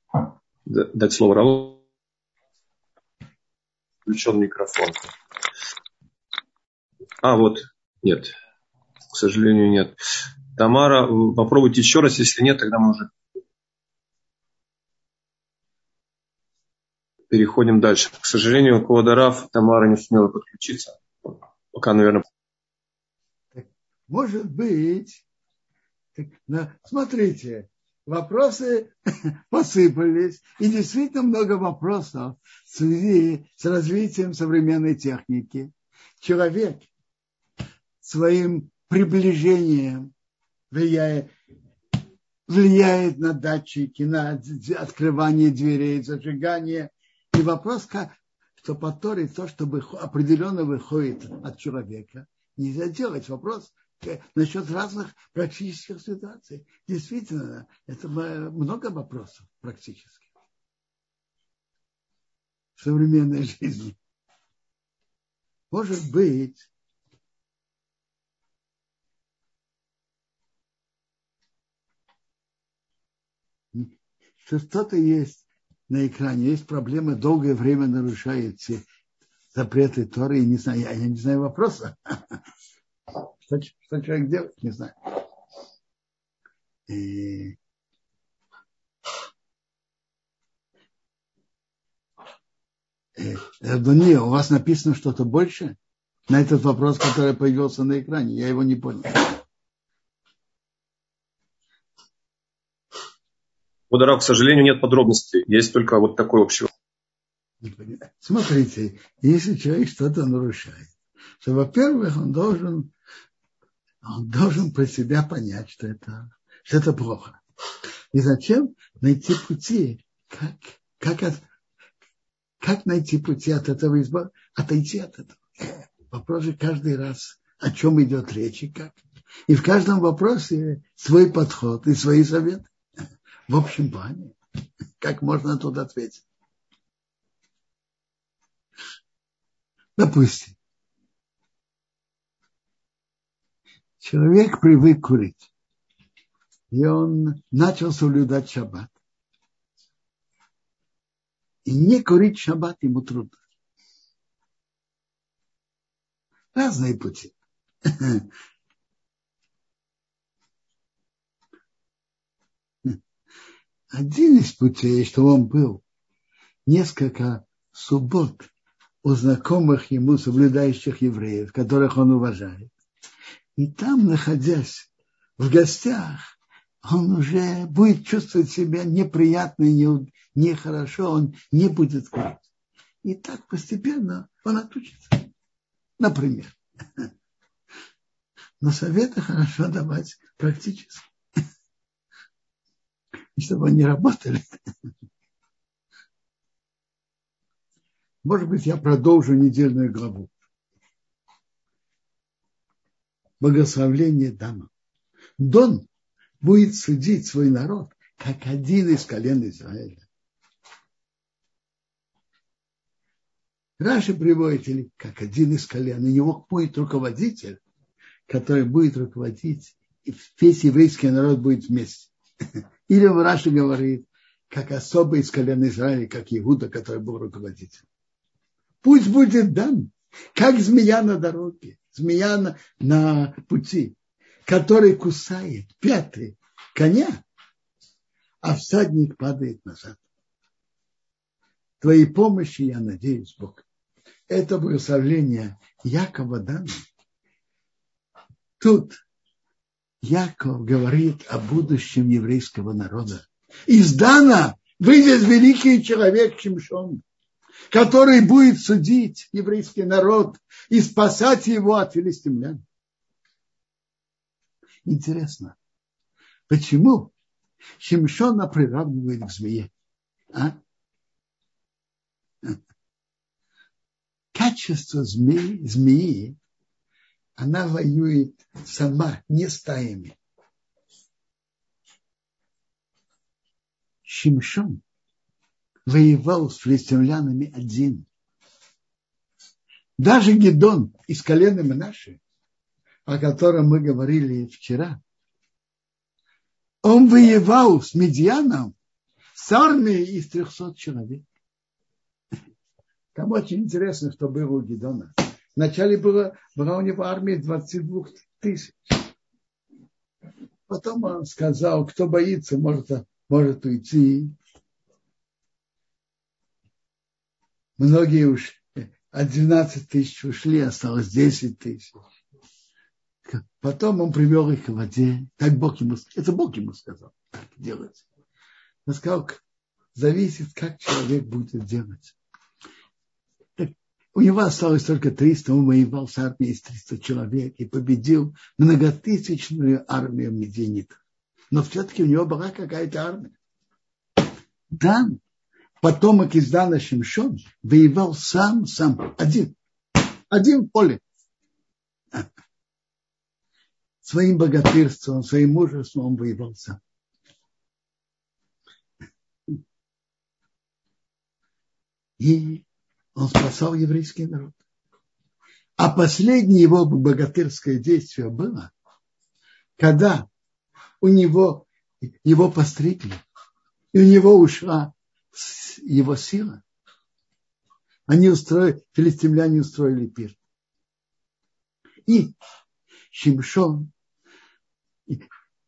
дать слово Раву. Включен микрофон. А, вот, нет. К сожалению, нет. Тамара, попробуйте еще раз. Если нет, тогда мы уже переходим дальше. К сожалению, Квадараф Тамара не сумела подключиться. Пока, наверное. Может быть. Смотрите, вопросы посыпались. И действительно много вопросов в связи с развитием современной техники. Человек своим приближением влияет, влияет на датчики, на открывание дверей, зажигание. И вопрос, как, что по Торе то, что определенно выходит от человека, нельзя делать. Вопрос насчет разных практических ситуаций. Действительно, это много вопросов практических в современной жизни. Может быть, что что-то есть на экране, есть проблема, долгое время нарушаете запреты Торы, и не знаю, я, не знаю вопроса. Что, что человек делает, не знаю. И... Адони, у вас написано что-то больше на этот вопрос, который появился на экране? Я его не понял. Ударов, к сожалению, нет подробностей. Есть только вот такой общий. Смотрите, если человек что-то нарушает, то, во-первых, он должен, он должен про себя понять, что это, что это плохо. И зачем найти пути, как, как, от, как найти пути от этого избав... отойти от этого. Вопрос же каждый раз, о чем идет речь и как. И в каждом вопросе свой подход и свои советы в общем плане. Как можно тут ответить? Допустим, человек привык курить, и он начал соблюдать шаббат. И не курить шаббат ему трудно. Разные пути. Один из путей, что он был несколько суббот у знакомых ему соблюдающих евреев, которых он уважает. И там, находясь в гостях, он уже будет чувствовать себя неприятно и нехорошо, он не будет курить. И так постепенно он отучится. Например. Но советы хорошо давать практически чтобы они работали. Может быть, я продолжу недельную главу. Благословление Дама. Дон будет судить свой народ, как один из колен Израиля. Раши приводит, или как один из колен, у него будет руководитель, который будет руководить, и весь еврейский народ будет вместе. Или в Раши говорит, как особый из колен Израиля, как Иуда, который был руководителем. Пусть будет дан, как змея на дороге, змея на, на пути, который кусает пятый коня, а всадник падает назад. Твоей помощи я надеюсь, Бог. Это благословление Якова дано. Тут Яков говорит о будущем еврейского народа. Из Дана выйдет великий человек Шимшон, который будет судить еврейский народ и спасать его от филистимлян. Интересно, почему Шимшона приравнивает к змее? А? Качество змеи, змеи она воюет сама, не стаями. Шимшон воевал с филистимлянами один. Даже Гедон из колена Менаши, о котором мы говорили вчера, он воевал с Медианом с армией из 300 человек. Там очень интересно, что было у Гедона. Вначале было, была у него армия 22 тысяч. Потом он сказал, кто боится, может, может уйти. Многие уж от 12 тысяч ушли, осталось 10 тысяч. Потом он привел их к воде. Так Бог ему, это Бог ему сказал, так делать. Он сказал, зависит, как человек будет делать. У него осталось только 300, он воевал с армией из 300 человек и победил многотысячную армию медианитов. Но все-таки у него была какая-то армия. Дан потомок из Дана Шимшон воевал сам, сам, один. Один в поле. Своим богатырством, своим мужеством он воевал сам. И он спасал еврейский народ. А последнее его богатырское действие было, когда у него его постригли, и у него ушла его сила. Они устроили, филистимляне устроили пир. И Шимшон,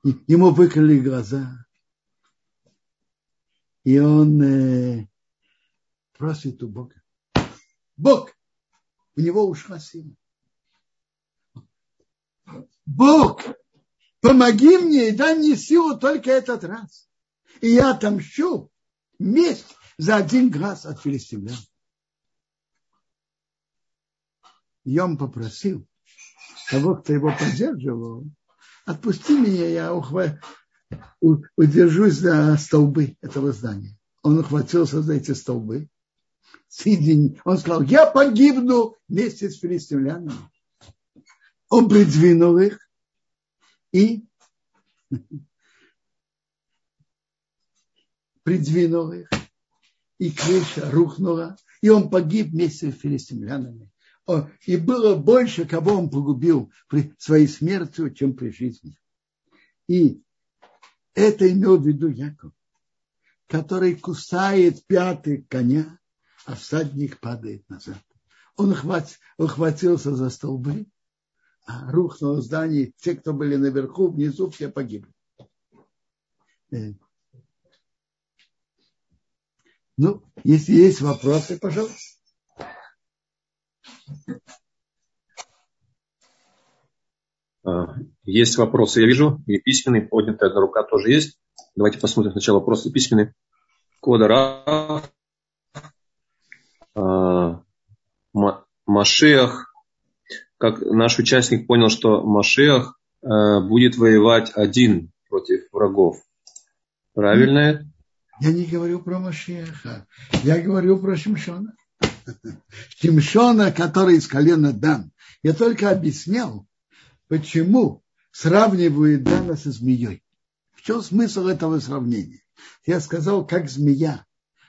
ему выкрыли глаза, и он э, просит у Бога. Бог, у него ушла сила. Бог, помоги мне и дай мне силу только этот раз. И я отомщу месть за один глаз от филистимлян. И он попросил того, кто его поддерживал, отпусти меня, я ухва... удержусь за столбы этого здания. Он ухватился за эти столбы. Он сказал, я погибну вместе с филистимлянами. Он придвинул их и придвинул их, и крыша рухнула, и он погиб вместе с филистимлянами. И было больше, кого он погубил при своей смерти, чем при жизни. И это имел в виду Яков, который кусает пятый коня, а всадник падает назад. Он ухватился за столбы, а рухнуло здание. Те, кто были наверху, внизу, все погибли. Э, ну, если есть вопросы, пожалуйста. А, есть вопросы, я вижу, и письменный, поднятая рука тоже есть. Давайте посмотрим сначала вопросы письменные. Кода Раф, Машех, как наш участник понял, что Машех а, будет воевать один против врагов. Правильно? Я не говорю про Машеха, я говорю про Шимшона. Шимшона, который из колена Дан. Я только объяснял, почему сравнивают Дана со змеей. В чем смысл этого сравнения? Я сказал, как змея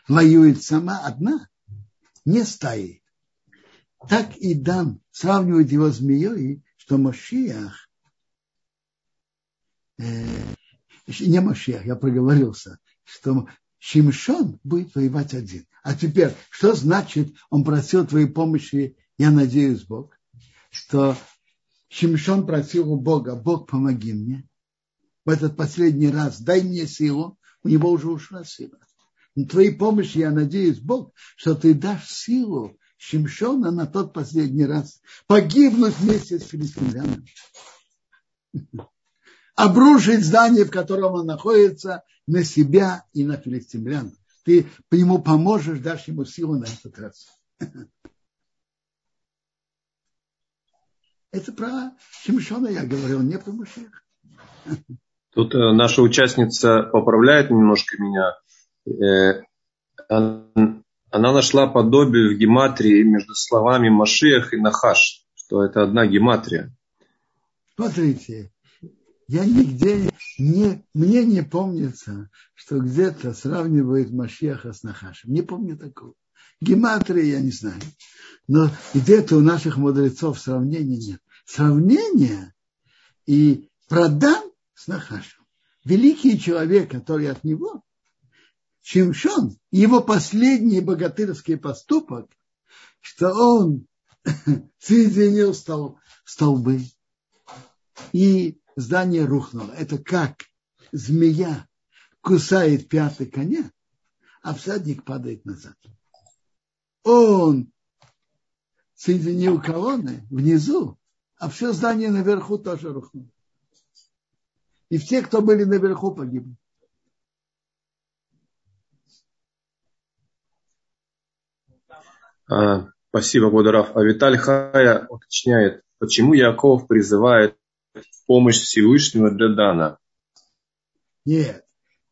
воюет сама одна, не стаи. Так и Дан сравнивает его с змеей, что Машиах, э, не Машиах, я проговорился, что Шимшон будет воевать один. А теперь, что значит, он просил твоей помощи, я надеюсь, Бог, что Шимшон просил у Бога, Бог, помоги мне. В этот последний раз дай мне силу, у него уже ушла сила. На твоей помощи, я надеюсь, Бог, что ты дашь силу Шимшона на тот последний раз погибнуть вместе с филистимлянами обрушить здание, в котором он находится, на себя и на филистимлян. Ты ему поможешь, дашь ему силу на этот раз. Это про Шимшона я говорил, не про Мушеха. Тут э, наша участница поправляет немножко меня. Она нашла подобие в гематрии между словами Машех и Нахаш, что это одна гематрия. Смотрите, я нигде не, мне не помнится, что где-то сравнивают Машеха с Нахашем. Не помню такого. Гематрия я не знаю. Но где-то у наших мудрецов сравнения нет. Сравнение и продан с Нахашем. Великий человек, который от него, Шимшон, его последний богатырский поступок, что он соединил стол, столбы и здание рухнуло. Это как змея кусает пятый коня, а всадник падает назад. Он соединил колонны внизу, а все здание наверху тоже рухнуло. И все, кто были наверху, погибли. Спасибо, Годарав. А Виталий Хая уточняет, почему Яков призывает помощь Всевышнего для Дана. Нет,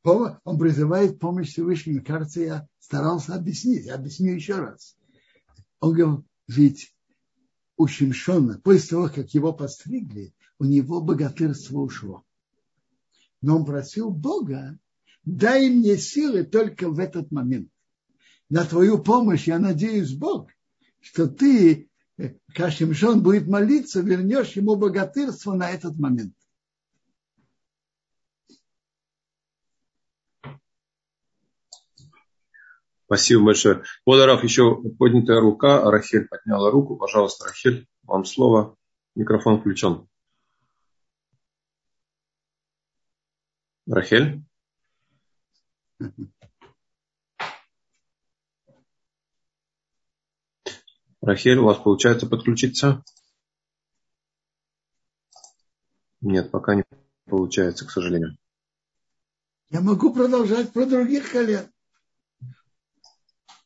Он призывает помощь Всевышнего. Кажется, я старался объяснить. Я объясню еще раз. Он говорит, ведь у Шимшона, после того, как его постригли, у него богатырство ушло. Но он просил Бога, дай мне силы только в этот момент. На твою помощь я надеюсь, Бог, что ты, э, как Шимшон будет молиться, вернешь ему богатырство на этот момент. Спасибо большое. Водорав, еще поднятая рука. Рахель подняла руку. Пожалуйста, Рахель, вам слово. Микрофон включен. Рахель? Рахель, у вас получается подключиться? Нет, пока не получается, к сожалению. Я могу продолжать про других колен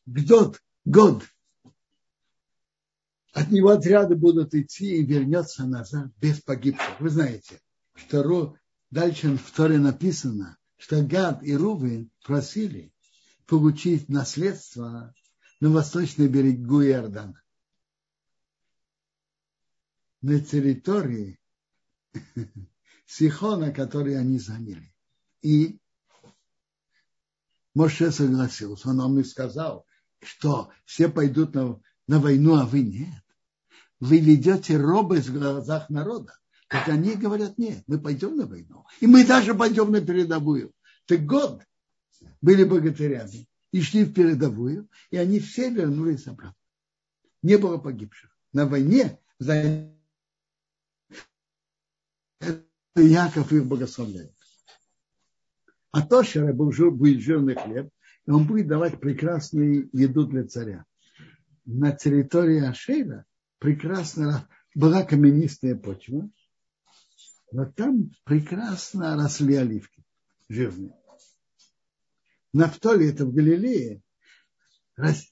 год, год. От него отряды будут идти и вернется назад без погибших. Вы знаете, что дальше в Торе написано, что Гад и Рувы просили получить наследство на восточной берегу Иордана. На территории Сихона, который они заняли. И Моше согласился. Он нам и сказал, что все пойдут на, на войну, а вы нет. Вы ведете робость в глазах народа. Так они говорят, нет, мы пойдем на войну. И мы даже пойдем на передовую. Так год были богатырями и шли в передовую, и они все вернулись обратно. Не было погибших. На войне за Яков их благословляет. А то, что будет жирный хлеб, и он будет давать прекрасную еду для царя. На территории Ашейра прекрасно была каменистая почва, но там прекрасно росли оливки жирные. На Втоле, это в Галилее,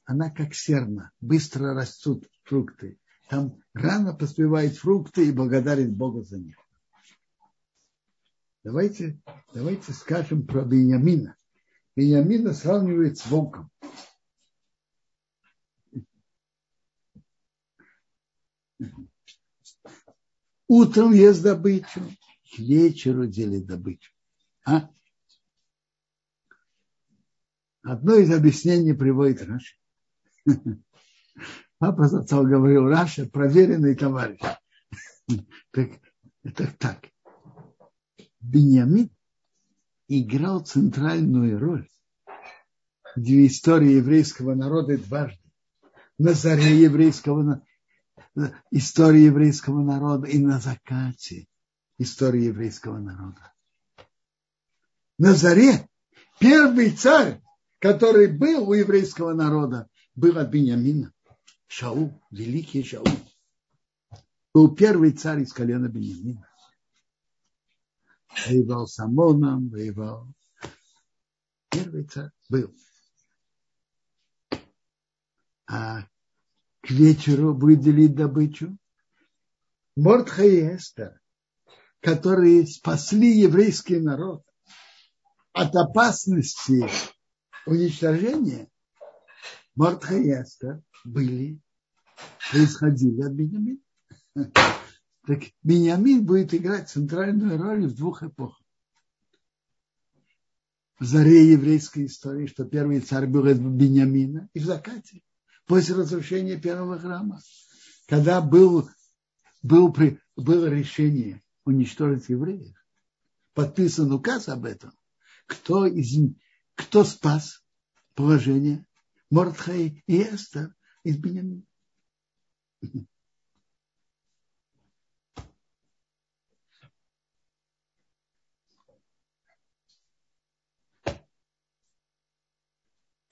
она как серна, быстро растут фрукты. Там рано поспевают фрукты и благодарит Бога за них. Давайте, давайте скажем про Бениамина. Бениамина сравнивает с волком. Утром ест добычу, к вечеру делит добычу. А? Одно из объяснений приводит Раши. Папа זצ״ל говорил, Раши проверенный товарищ. Так, это так. Бениамин играл центральную роль в истории еврейского народа дважды. На заре еврейского истории еврейского народа и на закате истории еврейского народа. На заре первый царь, который был у еврейского народа, был от Бениамина. Шаул, великий Шаул. Был первый царь из колена Бениамина воевал с Амоном, воевал. Первый царь был. А к вечеру будет делить добычу. Мортха и Эстер, которые спасли еврейский народ от опасности уничтожения, Мортха и Эстер были, происходили от Бенjamина. Так Бениамин будет играть центральную роль в двух эпохах. В заре еврейской истории, что первый царь был из Бениамина, и в закате, после разрушения первого храма, когда был, был, было решение уничтожить евреев, подписан указ об этом, кто, из, кто спас положение Мордхай и Эстер из Бениамина.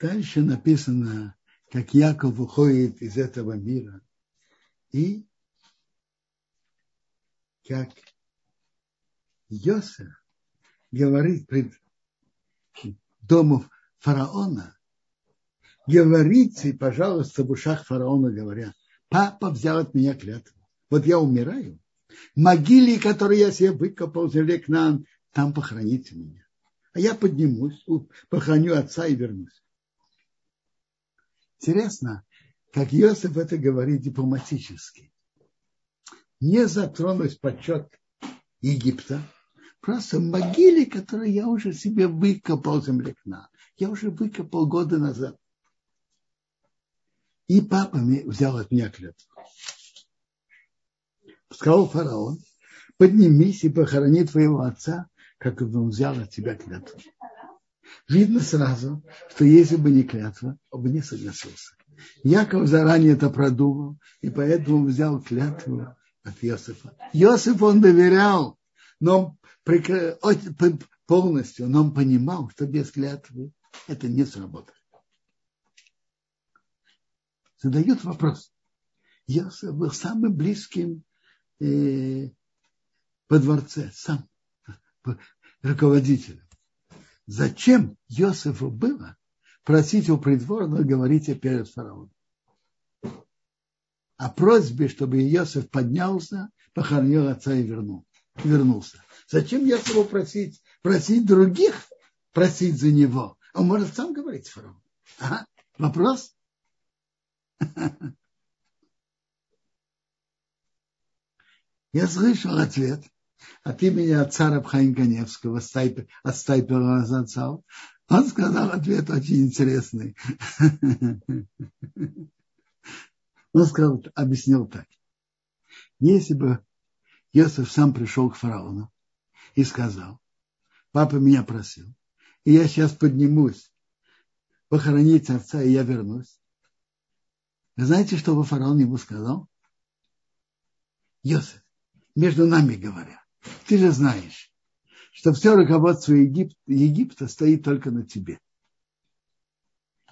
Дальше написано, как Яков уходит из этого мира. И как Йосеф говорит пред домом фараона, говорите, пожалуйста, в ушах фараона говоря, папа взял от меня клятву. Вот я умираю. Могиле, которую я себе выкопал в земле к нам, там похороните меня. а я поднимусь, похороню отца и вернусь. Интересно, как Иосиф это говорит дипломатически. Не затронуть почет Египта, просто могиле, которую я уже себе выкопал землекна. Я уже выкопал годы назад. И папа взял от меня клятву. Сказал фараон, поднимись и похорони твоего отца, как он взял от тебя клятву. Видно сразу, что если бы не клятва, он бы не согласился. Яков заранее это продумал, и поэтому взял клятву от Иосифа. Иосиф он доверял, но полностью, но он понимал, что без клятвы это не сработает. Задают вопрос. Иосиф был самым близким э, по дворце, сам руководителем. Зачем Иосифу было просить у придворного говорить перед фараоном? О просьбе, чтобы Иосиф поднялся, похоронил отца и вернул, вернулся. Зачем Иосифу просить, просить других, просить за него? Он может сам говорить с фараоном. Ага. Вопрос? Я слышал ответ от имени отца Рабхаим Каневского, от Стайпера Азацал. Он сказал ответ очень интересный. Он сказал, объяснил так. Если бы Иосиф сам пришел к фараону и сказал, папа меня просил, и я сейчас поднимусь похоронить отца, и я вернусь. Вы знаете, что бы фараон ему сказал? Иосиф, между нами говоря, ты же знаешь, что все руководство Египта, Египта стоит только на тебе.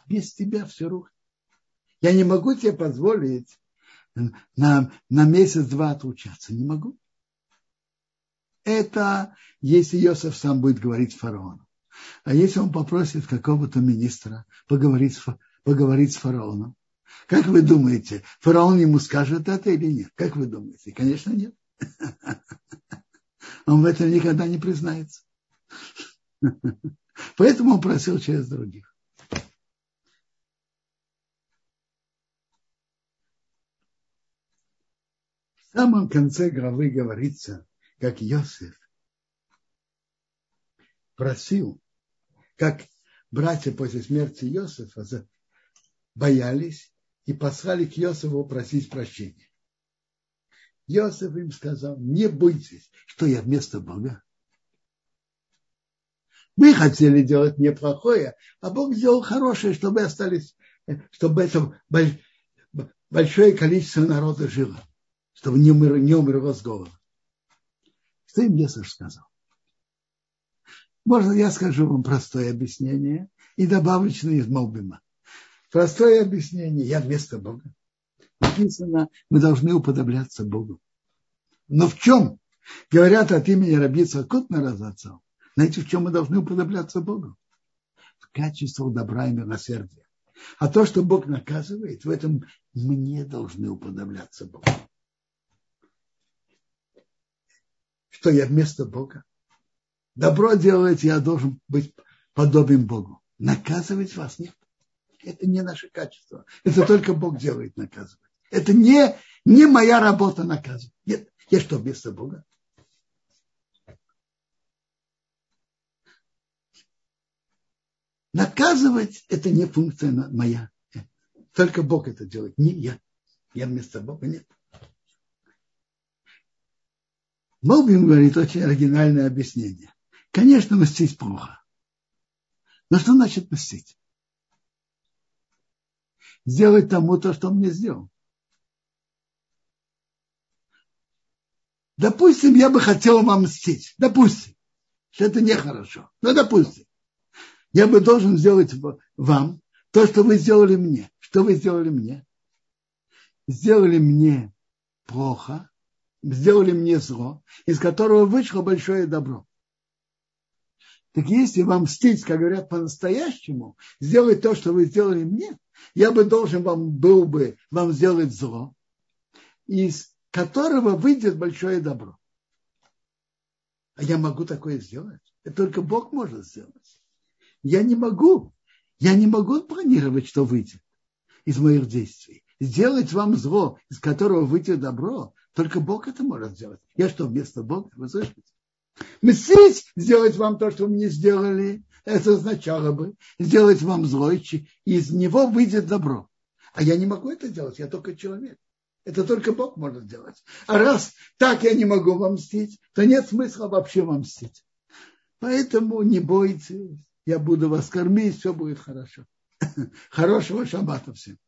Без тебя все рухнет. Я не могу тебе позволить на, на месяц-два отлучаться. Не могу. Это если Иосиф сам будет говорить фараону. А если он попросит какого-то министра поговорить с, поговорить с фараоном, как вы думаете, фараон ему скажет это или нет? Как вы думаете? Конечно, нет. Он в этом никогда не признается. Поэтому он просил через других. В самом конце главы говорится, как Иосиф просил, как братья после смерти Иосифа боялись и послали к Иосифу просить прощения. Иосиф им сказал, не бойтесь, что я вместо Бога. Мы хотели делать неплохое, а Бог сделал хорошее, чтобы остались, чтобы это большое количество народа жило чтобы не, умер, не умерло с голода. Что им Иосиф сказал? Можно я скажу вам простое объяснение и добавочное из Молбима. Простое объяснение. Я вместо Бога. Написано, мы должны уподобляться Богу. Но в чем? Говорят от имени Рабица Кутна Разацал. Знаете, в чем мы должны уподобляться Богу? В качестве добра и милосердия. А то, что Бог наказывает, в этом мы не должны уподобляться Богу. что я вместо Бога. Добро делать я должен быть подобен Богу. Наказывать вас нет. Это не наше качество. Это только Бог делает наказывать. Это не, не моя работа наказывать. Нет, я что, вместо Бога? Наказывать – это не функция моя. Только Бог это делает, не я. Я вместо Бога нет. Молбин говорит очень оригинальное объяснение. Конечно, мстить плохо. Но что значит мстить? Сделать тому то, что он мне сделал. Допустим, я бы хотел вам мстить. Допустим. Что это нехорошо. Но допустим. Я бы должен сделать вам то, что вы сделали мне. Что вы сделали мне? Сделали мне плохо, сделали мне зло, из которого вышло большое добро. Так если вам мстить, как говорят по-настоящему, сделать то, что вы сделали мне, я бы должен вам был бы вам сделать зло, из которого выйдет большое добро. А я могу такое сделать? Это только Бог может сделать. Я не могу, я не могу планировать, что выйдет из моих действий. Сделать вам зло, из которого выйдет добро, только Бог это может сделать. Я что, вместо Бога? Вы слышите? Мстить, сделать вам то, что мне сделали, это означало бы сделать вам зло, и из него выйдет добро. А я не могу это делать, я только человек. Это только Бог может делать. А раз так я не могу вам мстить, то нет смысла вообще вам мстить. Поэтому не бойтесь, я буду вас кормить, все будет хорошо. Хорошего шаббата всем.